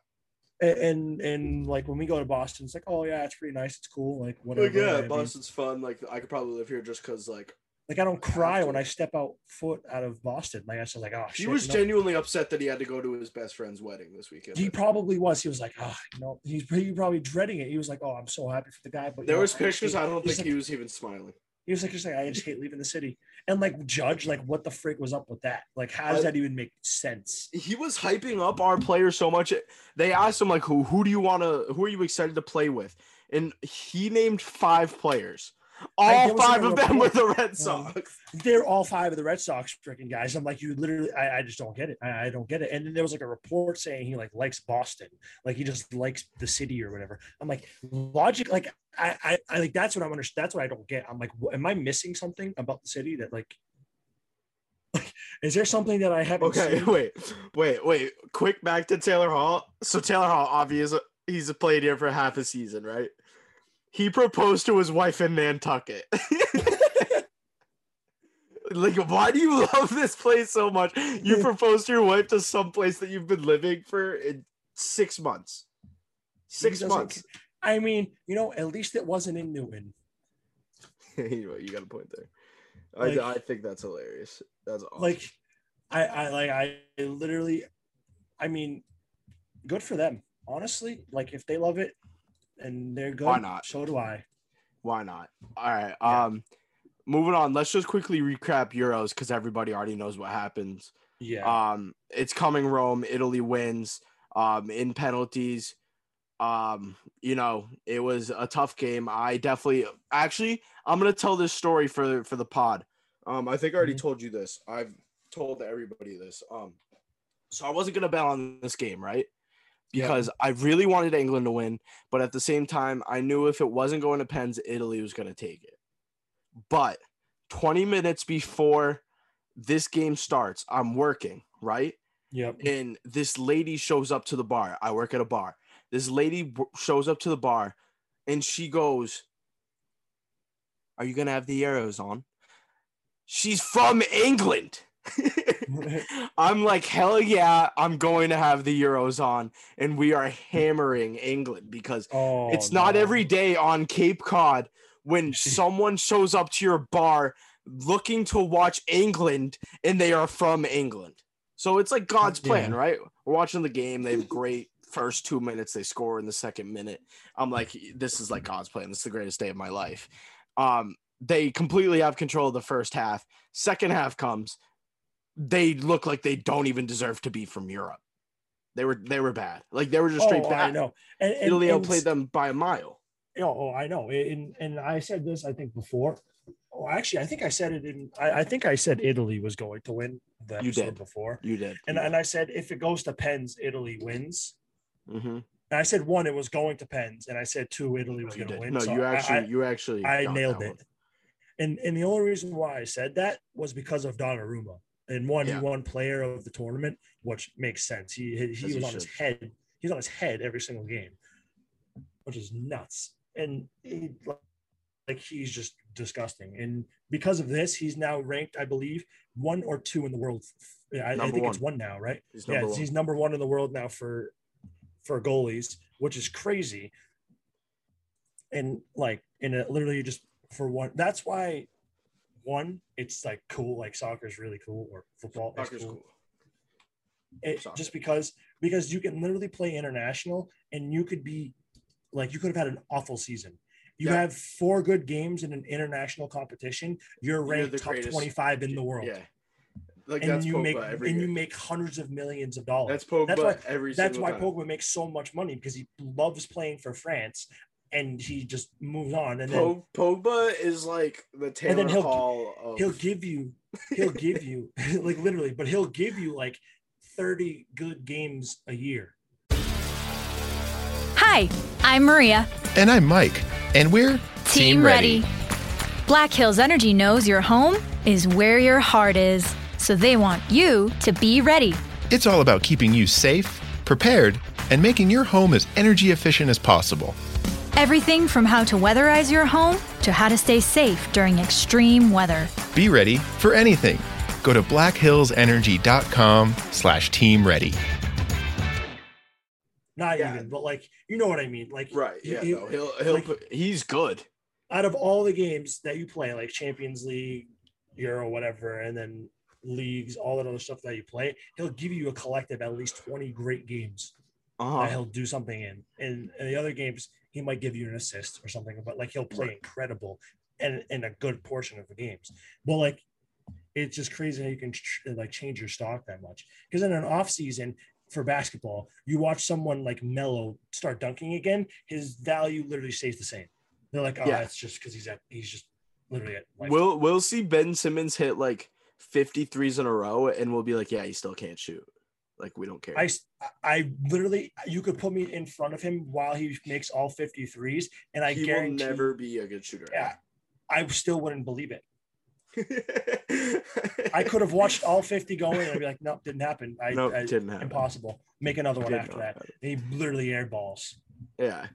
A- And and like when we go to Boston, it's like, oh yeah, it's pretty nice. It's cool. Like whatever. Like, yeah, I mean, Boston's fun. Like I could probably live here just because like like I don't cry when I step out foot out of Boston. Like I said, like oh he shit. was you know? genuinely upset that he had to go to his best friend's wedding this weekend. He probably was. He was like, oh, you know, he's he probably dreading it. He was like, oh, I'm so happy for the guy. But There know, was I pictures. hate- I don't think like- he was even smiling. He was like, just like, I just hate leaving the city. And like, judge, like, what the frick was up with that? Like, how does I- that even make sense? He was hyping up our players so much. They asked him like, "Who who do you want to? Who are you excited to play with?" And he named five players. All like, five of them were the Red um, Sox. They're all five of the Red Sox freaking guys. I'm like, you literally, I, I just don't get it. I, I don't get it. And then there was like a report saying he like likes Boston, like he just likes the city or whatever. I'm like, logic, like I, I, I like that's what I'm under. That's what I don't get. I'm like, wh- am I missing something about the city that like, like, is there something that I haven't Okay, seen? wait, wait, wait. Quick back to Taylor Hall. So Taylor Hall, obviously, he's played here for half a season, right? He proposed to his wife in Nantucket. like, why do you love this place so much? You proposed to your wife to some place that you've been living for in six months. Six months. I mean, you know, at least it wasn't in Newton. anyway, you got a point there. Like- I, I think that's hilarious. That's awesome. Like, I, I like, I literally, I mean, good for them. Honestly, like if they love it and they're good, Why not? So do I. Why not? All right. Um, moving on. Let's just quickly recap Euros because everybody already knows what happens. Yeah. Um, it's coming Rome. Italy wins. Um, in penalties. Um, you know, it was a tough game. I definitely, actually, I'm gonna tell this story for for the pod. Um, I think I already told you this. I've told everybody this. Um, so I wasn't gonna bet on this game, right? Because I really wanted England to win, but at the same time, I knew if it wasn't going to pens, Italy was gonna take it. But 20 minutes before this game starts, I'm working, right? Yep. And this lady shows up to the bar. I work at a bar. This lady w- shows up to the bar and she goes, Are you going to have the arrows on? She's from England. I'm like, hell yeah, I'm going to have the Euros on. And we are hammering England because Oh, it's not no. every day on Cape Cod when someone shows up to your bar looking to watch England and they are from England. So it's like God's plan, Yeah. right? We're watching the game. They have great first two minutes. They score in the second minute. I'm like, this is like God's plan. This is the greatest day of my life. Um, they completely have control of the first half. Second half comes. They look like they don't even deserve to be from Europe. They were they were bad. Like they were just straight Oh, bad. I know. And, and, Italy outplayed them by a mile. You oh, I know. And and I said this, I think before. Oh, actually, I think I said it in. I, I think I said Italy was going to win the You did. before. You did. And and I said if it goes to pens, Italy wins. Mm-hmm. And I said one, it was going to pens, and I said two, Italy was going to win. No, So you actually I, you actually I nailed it. one. And and the only reason why I said that was because of Donnarumma. And one, Yeah. he won player of the tournament, which makes sense. He he, he he was on his head. He's on his head every single game, which is nuts. And he, like he's just disgusting. And because of this, he's now ranked, I believe, one or two in the world. I, I think it's one. one now, right? He's yeah, one. he's number one in the world now for for goalies, which is crazy. And like, and it literally just for one. That's why one, it's like cool. Like soccer is really cool, or football is cool. cool. It, Soccer. just because because you can literally play international, and you could be like you could have had an awful season. You Yeah. have four good games in an international competition. You're You're ranked the top greatest. 25 in the world. Yeah. Like and that's you Pogba make and year. you make hundreds of millions of dollars. That's Pogba That's why every That's why time. Pogba makes so much money because he loves playing for France, and he just moves on. And then Po- Pogba is like the Taylor and then he'll Hall of he'll give you he'll give you like literally, but he'll give you like thirty good games a year. Hi, I'm Maria. And I'm Mike, and we're Team, ready. Black Hills Energy knows your home is where your heart is, so they want you to be ready. It's all about keeping you safe, prepared, and making your home as energy efficient as possible. Everything from how to weatherize your home to how to stay safe during extreme weather. Be ready for anything. Go to blackhillsenergy.com slash team ready. Not even, but like you know what I mean. Like right. Yeah, he- no, he'll he'll like, put, he's good. out of all the games that you play, like Champions League, Euro, whatever, and then leagues, all that other stuff that you play, he'll give you a collective at least 20 great games Uh-huh. that he'll do something in. And in the other games, he might give you an assist or something, but like he'll play incredible and in a good portion of the games. But like it's just crazy how you can ch- like change your stock that much. Because in an off season for basketball, you watch someone like Melo start dunking again, his value literally stays the same. They're like, oh, Yeah. that's just because he's at he's just literally at We'll we'll see Ben Simmons hit like 53s in a row, and we'll be like, yeah, he still can't shoot. Like we don't care. I, I literally you could put me in front of him while he makes all 53s and I he will never be a good shooter. yeah, I still wouldn't believe it. I could have watched all 50 going and I'd be like, nope, didn't happen. I, Nope, I- didn't happen. Impossible. Make another one after that. He literally airballs. Yeah.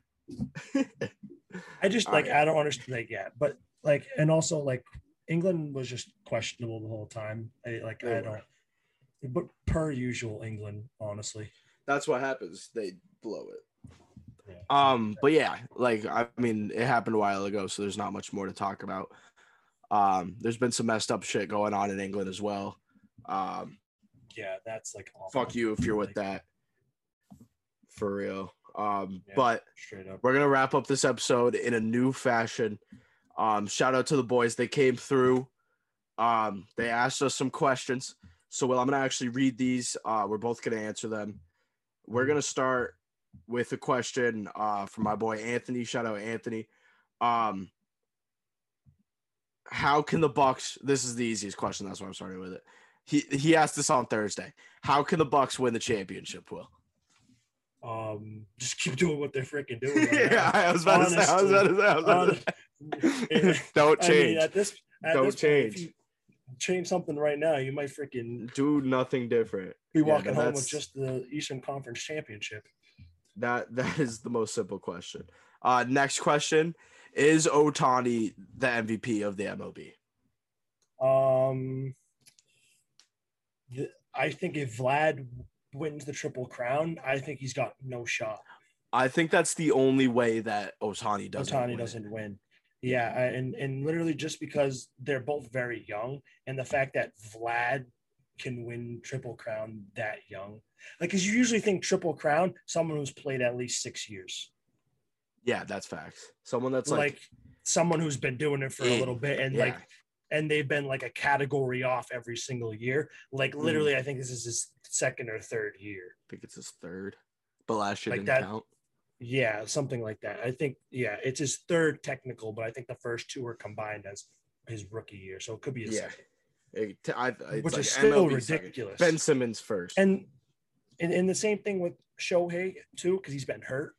I just All like right. I don't understand like yeah, but like and also like England was just questionable the whole time. I like They I were. don't but per usual England, honestly. That's what happens. They blow it. Um, but yeah, like I mean, it happened a while ago, so there's not much more to talk about. Um, there's been some messed up shit going on in England as well. Um, Yeah, that's like awful. fuck you if you're with that. For real. Um, Yeah, but straight up. we're gonna wrap up this episode in a new fashion. Um, shout out to the boys. They came through. Um, they asked us some questions. So well, I'm gonna actually read these. Uh, we're both gonna answer them. We're gonna start with a question uh from my boy Anthony. Shout out Anthony. Um how can the Bucks this is the easiest question, that's why I'm starting with it. He he asked this on Thursday. How can the Bucks win the championship, Will? Um just keep doing what they're freaking doing. right Yeah. I was about to say, I was about to say, I was about to Honestly. Don't I mean, change. at this, at Don't this change. you change something right now, you might freaking Do nothing different. be walking no, home with just the Eastern Conference Championship. That that is the most simple question. Uh next question. Is Ohtani the MVP of the MLB? Um, the, I think if Vlad wins the triple crown, I think he's got no shot. I think that's the only way that Ohtani doesn't. Ohtani win. doesn't win. Yeah, and and literally just because they're both very young, and the fact that Vlad can win triple crown that young, like, because you usually think triple crown, someone who's played at least six years, Yeah, that's facts. Someone that's like, like, someone who's been doing it for a little bit, and yeah. like, and they've been like a category off every single year. Like, Mm. literally, I think this is his second or third year. I think it's his third, but last year Like didn't that- count. Yeah, something like that. I think, yeah, it's his third technical, but I think the first two were combined as his rookie year, so it could be his Yeah, second. It- I- which like is still MLB second. ridiculous. Ben Simmons first. And, and and the same thing with Shohei too, because he's been hurt,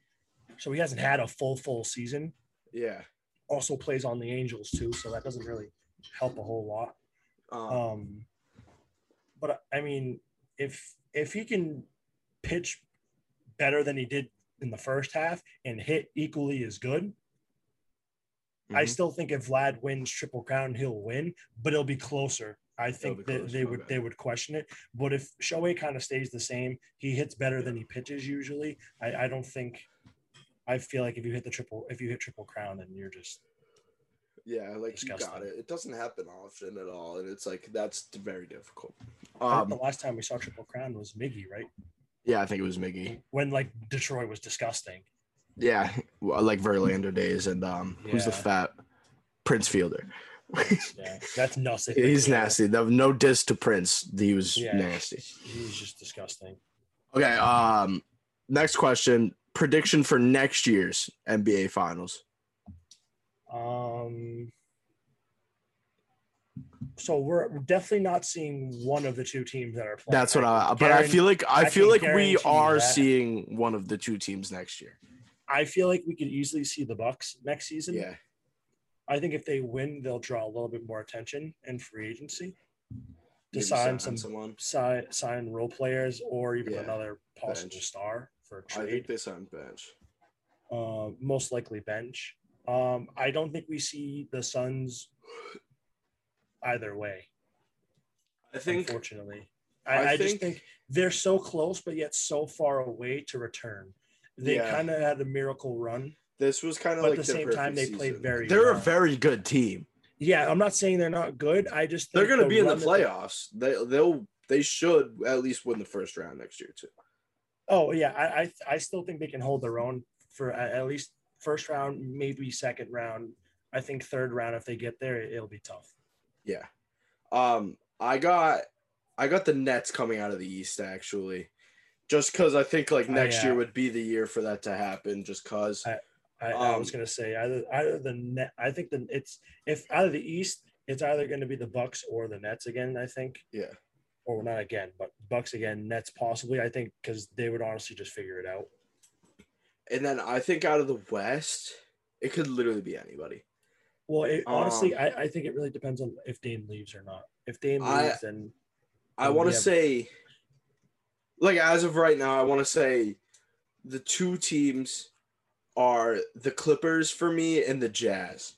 so he hasn't had a full full season. yeah, Also plays on the Angels too, so that doesn't really help a whole lot. um, Um, but I mean, if if he can pitch better than he did in the first half and hit equally as good, I Mhm. still think if Vlad wins Triple Crown, he'll win, but it'll be closer. I think that they would bad. they would question it. But if Shohei kind of stays the same, he hits better than he pitches usually. I, I don't think. I feel like if you hit the triple, if you hit Triple Crown, then you're just yeah, like you got it. It doesn't happen often at all, and it's like that's very difficult. Um, the last time we saw Triple Crown was Miggy, right? Yeah, I think it was Miggy. When like Detroit was disgusting. Yeah, like Verlander days, and um, who's the fat Prince Fielder? yeah, that's nothing. He's nasty. No, no diss to Prince. He was Yeah. nasty. He's just disgusting. Okay. Um. Next question. Prediction for next year's NBA Finals. Um. So we're definitely not seeing one of the two teams that are playing. That's what I. can But I feel like I, I feel like we are that. seeing one of the two teams next year. I feel like we could easily see the Bucks next season. Yeah. I think if they win, they'll draw a little bit more attention and free agency to Maybe sign sign some someone. sign, sign role players or even Yeah, another possible bench. star for trade. I think they signed bench. Uh, most likely bench. Um, I don't think we see the Suns either way. I think. unfortunately, I, I I, just think- think they're so close, but yet so far away to return. They Yeah. kind of had a miracle run. This was kind of like at the same time, perfect they played very They're a very good team. Yeah, I'm not saying they're not good. I just They're going to be in the run that they- playoffs. They they'll they should at least win the first round next year too. Oh yeah, I, I I still think they can hold their own for at, at least first round, maybe second round. I think third round, if they get there, it'll be tough. Yeah. Um, I got I got the Nets coming out of the East actually, just because I think like Oh, next yeah. year would be the year for that to happen. Just cause I, I, I Um, was gonna say either either the net. I think the it's if out of the East, it's either going to be the Bucks or the Nets again. I think. yeah, or not again, but Bucks again, Nets possibly. I think because they would honestly just figure it out. and then I think out of the West, it could literally be anybody. Well, it, honestly, Um, I, I think it really depends on if Dame leaves or not. If Dame I- leaves, then I want to have- say, like as of right now, I want to say the two teams are the Clippers for me and the Jazz.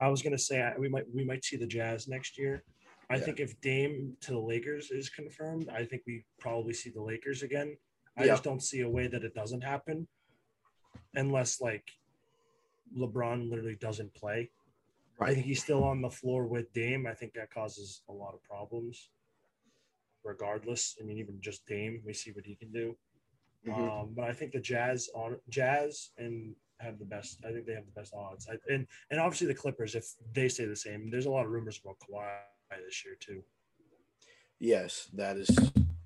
I was gonna say we might we might see the Jazz next year. I Yeah. think if Dame to the Lakers is confirmed, I think we probably see the Lakers again. I Yeah. just don't see a way that it doesn't happen, unless like LeBron literally doesn't play. I think he's still on the floor with Dame. I think that causes a lot of problems. Regardless, I mean, even just Dame, we see what he can do. Mhm. Um, but I think the Jazz on Jazz and have the best. I think they have the best odds. I, and and obviously the Clippers, if they stay the same. There's a lot of rumors about Kawhi this year too. Yes, that is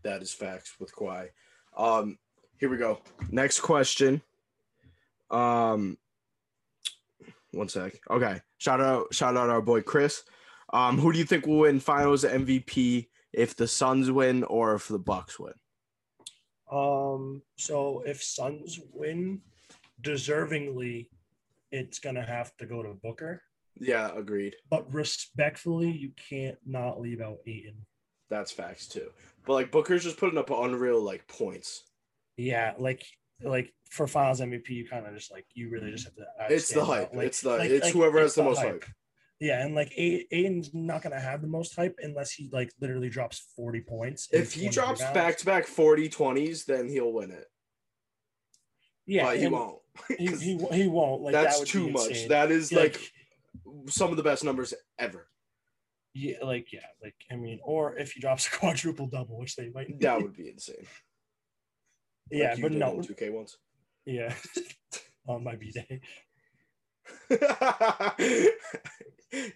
that is facts with Kawhi. Um, here we go. Next question. Um, one sec. Okay, shout out shout out our boy Chris. Um, who do you think will win Finals MVP if the Suns win or if the Bucks win? Um, so if Suns win, deservingly, it's gonna have to go to Booker. Yeah, agreed. But respectfully, you can't not leave out Ayton. That's facts too. But like Booker's just putting up unreal like points. Yeah, like like for Finals MVP, you kind of just like you really just have to. It's the hype. Like- it's the like- it's like, whoever has it's the most hype. Yeah, and like A- Ayton's not gonna have the most hype unless he like literally drops forty points. If he drops back to back 40 20s, then he'll win it. yeah, but he won't. He, he, he won't. Like that That's would too much. That is Yeah, like some of the best numbers ever. yeah, like yeah, like I mean, or if he drops a quadruple double, which they might. That would be insane. yeah, Like but no, 2K once. yeah, on my b day.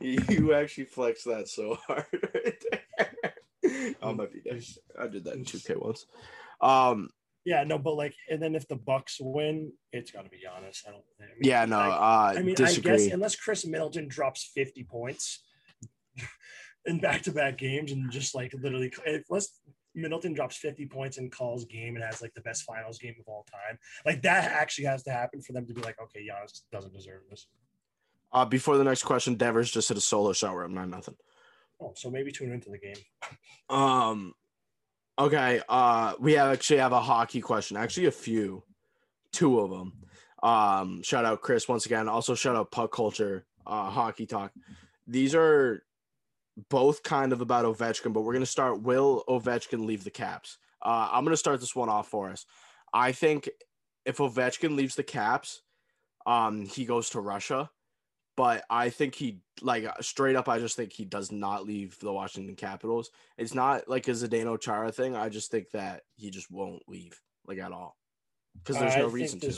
you actually flexed that so hard right there. on my B-Day. I did that in 2K once. Um, Yeah, no, but like, and then if the Bucks win, it's got to be Giannis. I don't. I mean, yeah, no, I, uh, I mean, disagree. I guess unless Khris Middleton drops fifty points in back-to-back games and just like literally, unless Middleton drops fifty points and calls game and has like the best finals game of all time, like that actually has to happen for them to be like, okay, Giannis doesn't deserve this. uh, before the next question, Devers just hit a solo shot where I'm not nothing. Oh, so maybe tune into the game. Um, okay. Uh, we have actually have a hockey question. Actually, a few, two of them. Um, shout out Chris once again. Also, shout out Puck Culture, uh, Hockey Talk. These are both kind of about Ovechkin, but we're gonna start. Will Ovechkin leave the Caps? Uh, I'm gonna start this one off for us. I think if Ovechkin leaves the Caps, um, he goes to Russia. But I think he like straight up. I just think he does not leave the Washington Capitals. It's not like a Zdeno Chara thing. I just think that he just won't leave like at all because there's I no reason to.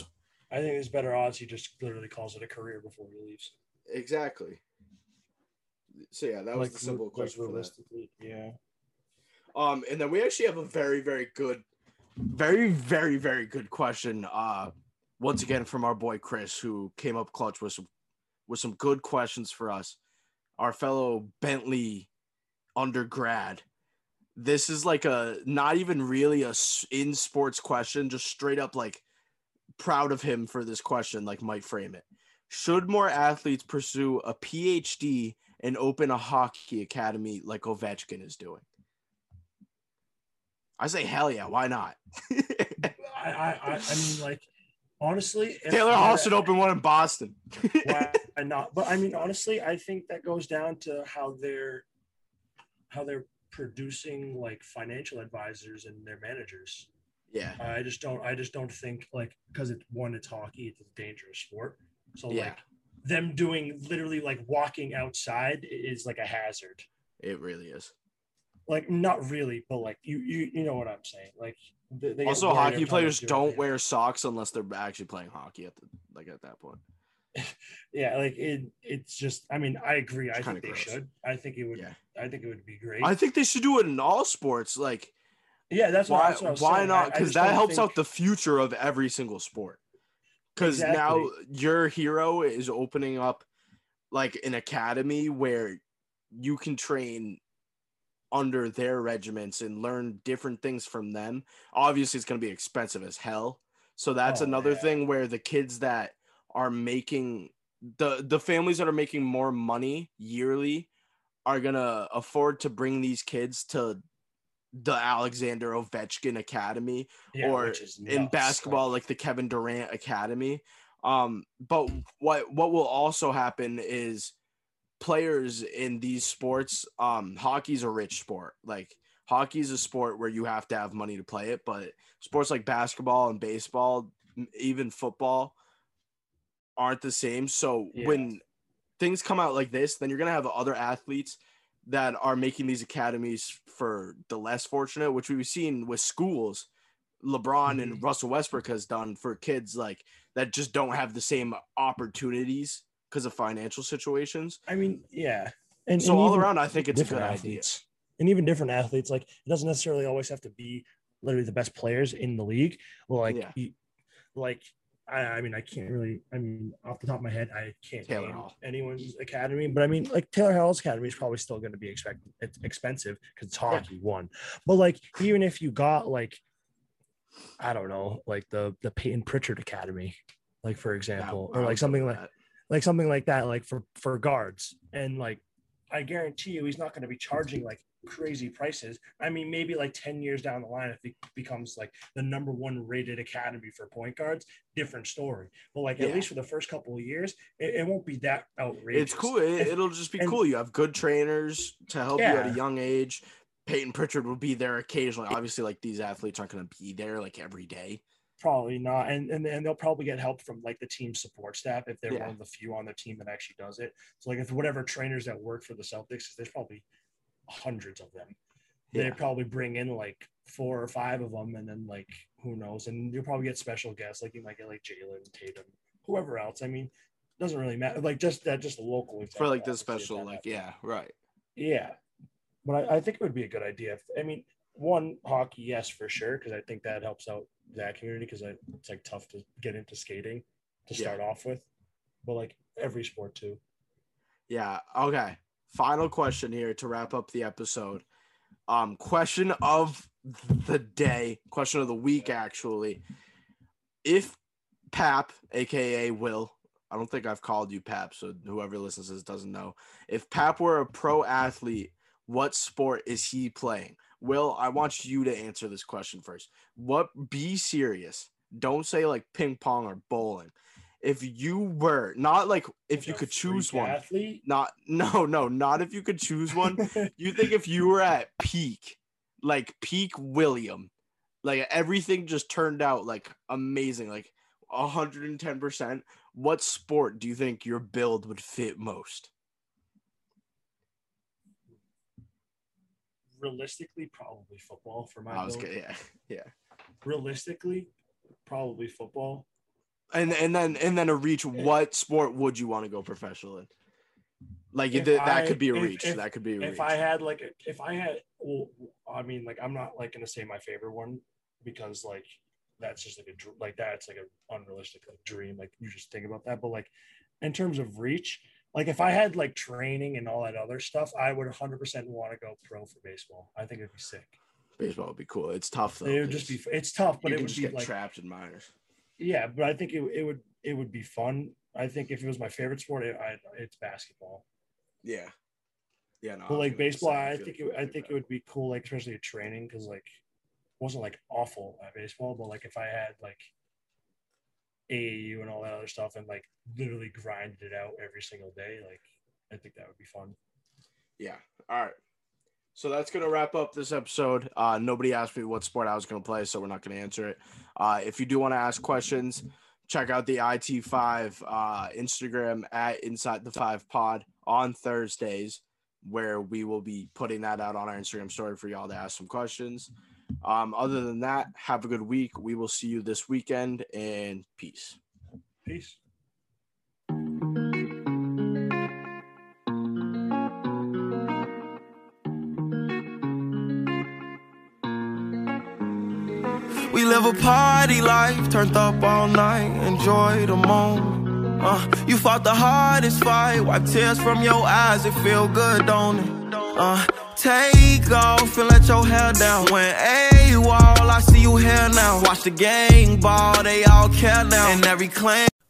I think there's better odds he just literally calls it a career before he leaves. Exactly. So yeah, that was Like, the simple question for realistically, yeah. Um, and then we actually have a very, very good, very, very, very good question. Uh, once again from our boy Chris, who came up clutch with some with some good questions for us. Our fellow Bentley undergrad. This is like a not even really a in sports question, just straight up like proud of him for this question, like might frame it. Should more athletes pursue a PhD and open a hockey academy like Ovechkin is doing? I say hell yeah, why not? I, I, I, mean, like, honestly, if Taylor Hall should open one in Boston. why not? But I mean, honestly, I think that goes down to how they're how they're producing like financial advisors and their managers. Yeah. I just don't. I just don't think like because it's one, it's hockey. It's a dangerous sport. So Yeah. like them doing literally like walking outside is like a hazard. It really is. Like not really, but like you you you know what I'm saying. Like they, they also, hockey players do don't wear socks unless they're actually playing hockey at the like at that point. Yeah, like it. It's just. I mean, I agree. I It's kinda think they gross. should. I think it would. I think it would be great. I think they should do it in all sports. Like, Yeah, that's what- why. that's what I was why saying. not? I- I Because that helps think- out the future of every single sport. Because now your hero is opening up like an academy where you can train under their regiments and learn different things from them. Obviously, it's going to be expensive as hell. So that's Oh, another yeah. thing where the kids that are making the the families that are making more money yearly are gonna afford to bring these kids to the Alexander Ovechkin Academy Yeah, or in basketball like the Kevin Durant Academy. Um, but what what will also happen is players in these sports, um, hockey's a rich sport. Like hockey's a sport where you have to have money to play it, but sports like basketball and baseball, even football, aren't the same. So Yeah. when things come out like this, then you're gonna have other athletes that are making these academies for the less fortunate, which we've seen with schools. LeBron Mm-hmm. and Russell Westbrook has done for kids like that just don't have the same opportunities because of financial situations. I mean, yeah. And so and all around, I think it's a good different idea. And even different athletes, like it doesn't necessarily always have to be literally the best players in the league. Well, like, Yeah. you- like I, I mean, I can't really. I mean, off the top of my head, I can't Taylor name Hall. anyone's academy, but I mean, like Taylor Hall's academy is probably still going to be expect it's expensive because it's hockey one. But like, even if you got like, I don't know, like the the Payton Pritchard Academy, like for example, I or like something like that. like something like that, like for for guards, and like I guarantee you, he's not going to be charging like crazy prices. I mean, maybe like 10 years down the line, if he becomes like the number one rated academy for point guards, different story. But like Yeah. at least for the first couple of years, it, it won't be that outrageous. It's cool. It, it'll just be and- cool. You have good trainers to help you at a young age. Payton Pritchard will be there occasionally. Obviously, like these athletes aren't going to be there like every day. Probably not, and and and they'll probably get help from like the team support staff if they're Yeah. one of the few on their team that actually does it. So like if whatever trainers that work for the Celtics, there's probably hundreds of them. They probably bring in like four or five of them, and then like who knows, and you'll probably get special guests like you might get like Jalen Tatum, whoever else. I mean, doesn't really matter. Like just that, just a local For like the special, like, happens. yeah, right. Yeah, but I, I think it would be a good idea. If, I mean, one hockey, yes, for sure, because I think that helps out that community because it's like tough to get into skating to Yeah. start off with, but like every sport too. Yeah. Okay. Final question here to wrap up the episode. Um, question of the day, question of the week, actually. If Pap, aka Will, I don't think I've called you Pap, so whoever listens to this doesn't know. If Pap were a pro athlete, what sport is he playing? Will, I want you to answer this question first. What be serious? Don't say like ping pong or bowling. If you were not like if you could choose one, athlete? not no no not if you could choose one. you think if you were at peak, like peak William, like everything just turned out like amazing, like 110%. What sport do you think your build would fit most? Realistically, probably football for my. I was good, yeah, yeah. Realistically, probably football. And and then and then a reach what sport would you want to go professional in? Like If that, I- could be a if- reach. if- that could be a reach. If I had like, if I had, well, I mean, like, I'm not like gonna say my favorite one because like that's just like a like that's like an unrealistic like, dream. Like you just think about that, but like in terms of reach, like if I had like training and all that other stuff, I would 100 percent want to go pro for baseball. I think it'd be sick. Baseball would be cool. It's tough though. it would just be. It's tough, but it would be get like trapped in minors. yeah. But I think it, it would it would be fun. I think if it was my favorite sport, it, I, it's basketball. Yeah. Yeah. No. But like baseball, I think it, I think it would be cool, like especially at training, because like it wasn't like awful at baseball, but like if I had like AAU and all that other stuff and like literally grinded it out every single day, like I think that would be fun. Yeah. All right. So that's gonna wrap up this episode. Uh, nobody asked me what sport I was gonna play, so we're not gonna answer it. Uh, if you do want to ask questions, check out the IT5 uh, Instagram at Inside the Five Pod on Thursdays, where we will be putting that out on our Instagram story for y'all to ask some questions. Um, other than that, have a good week. We will see you this weekend, and peace. Peace. We live a party life, turned up all night, enjoy the moment. Uh, you fought the hardest fight, wipe tears from your eyes, it feel good, don't it? Uh, take off and let your hair down. When AWOL, I see you here now. Watch the gang ball, they all care now. And every clan.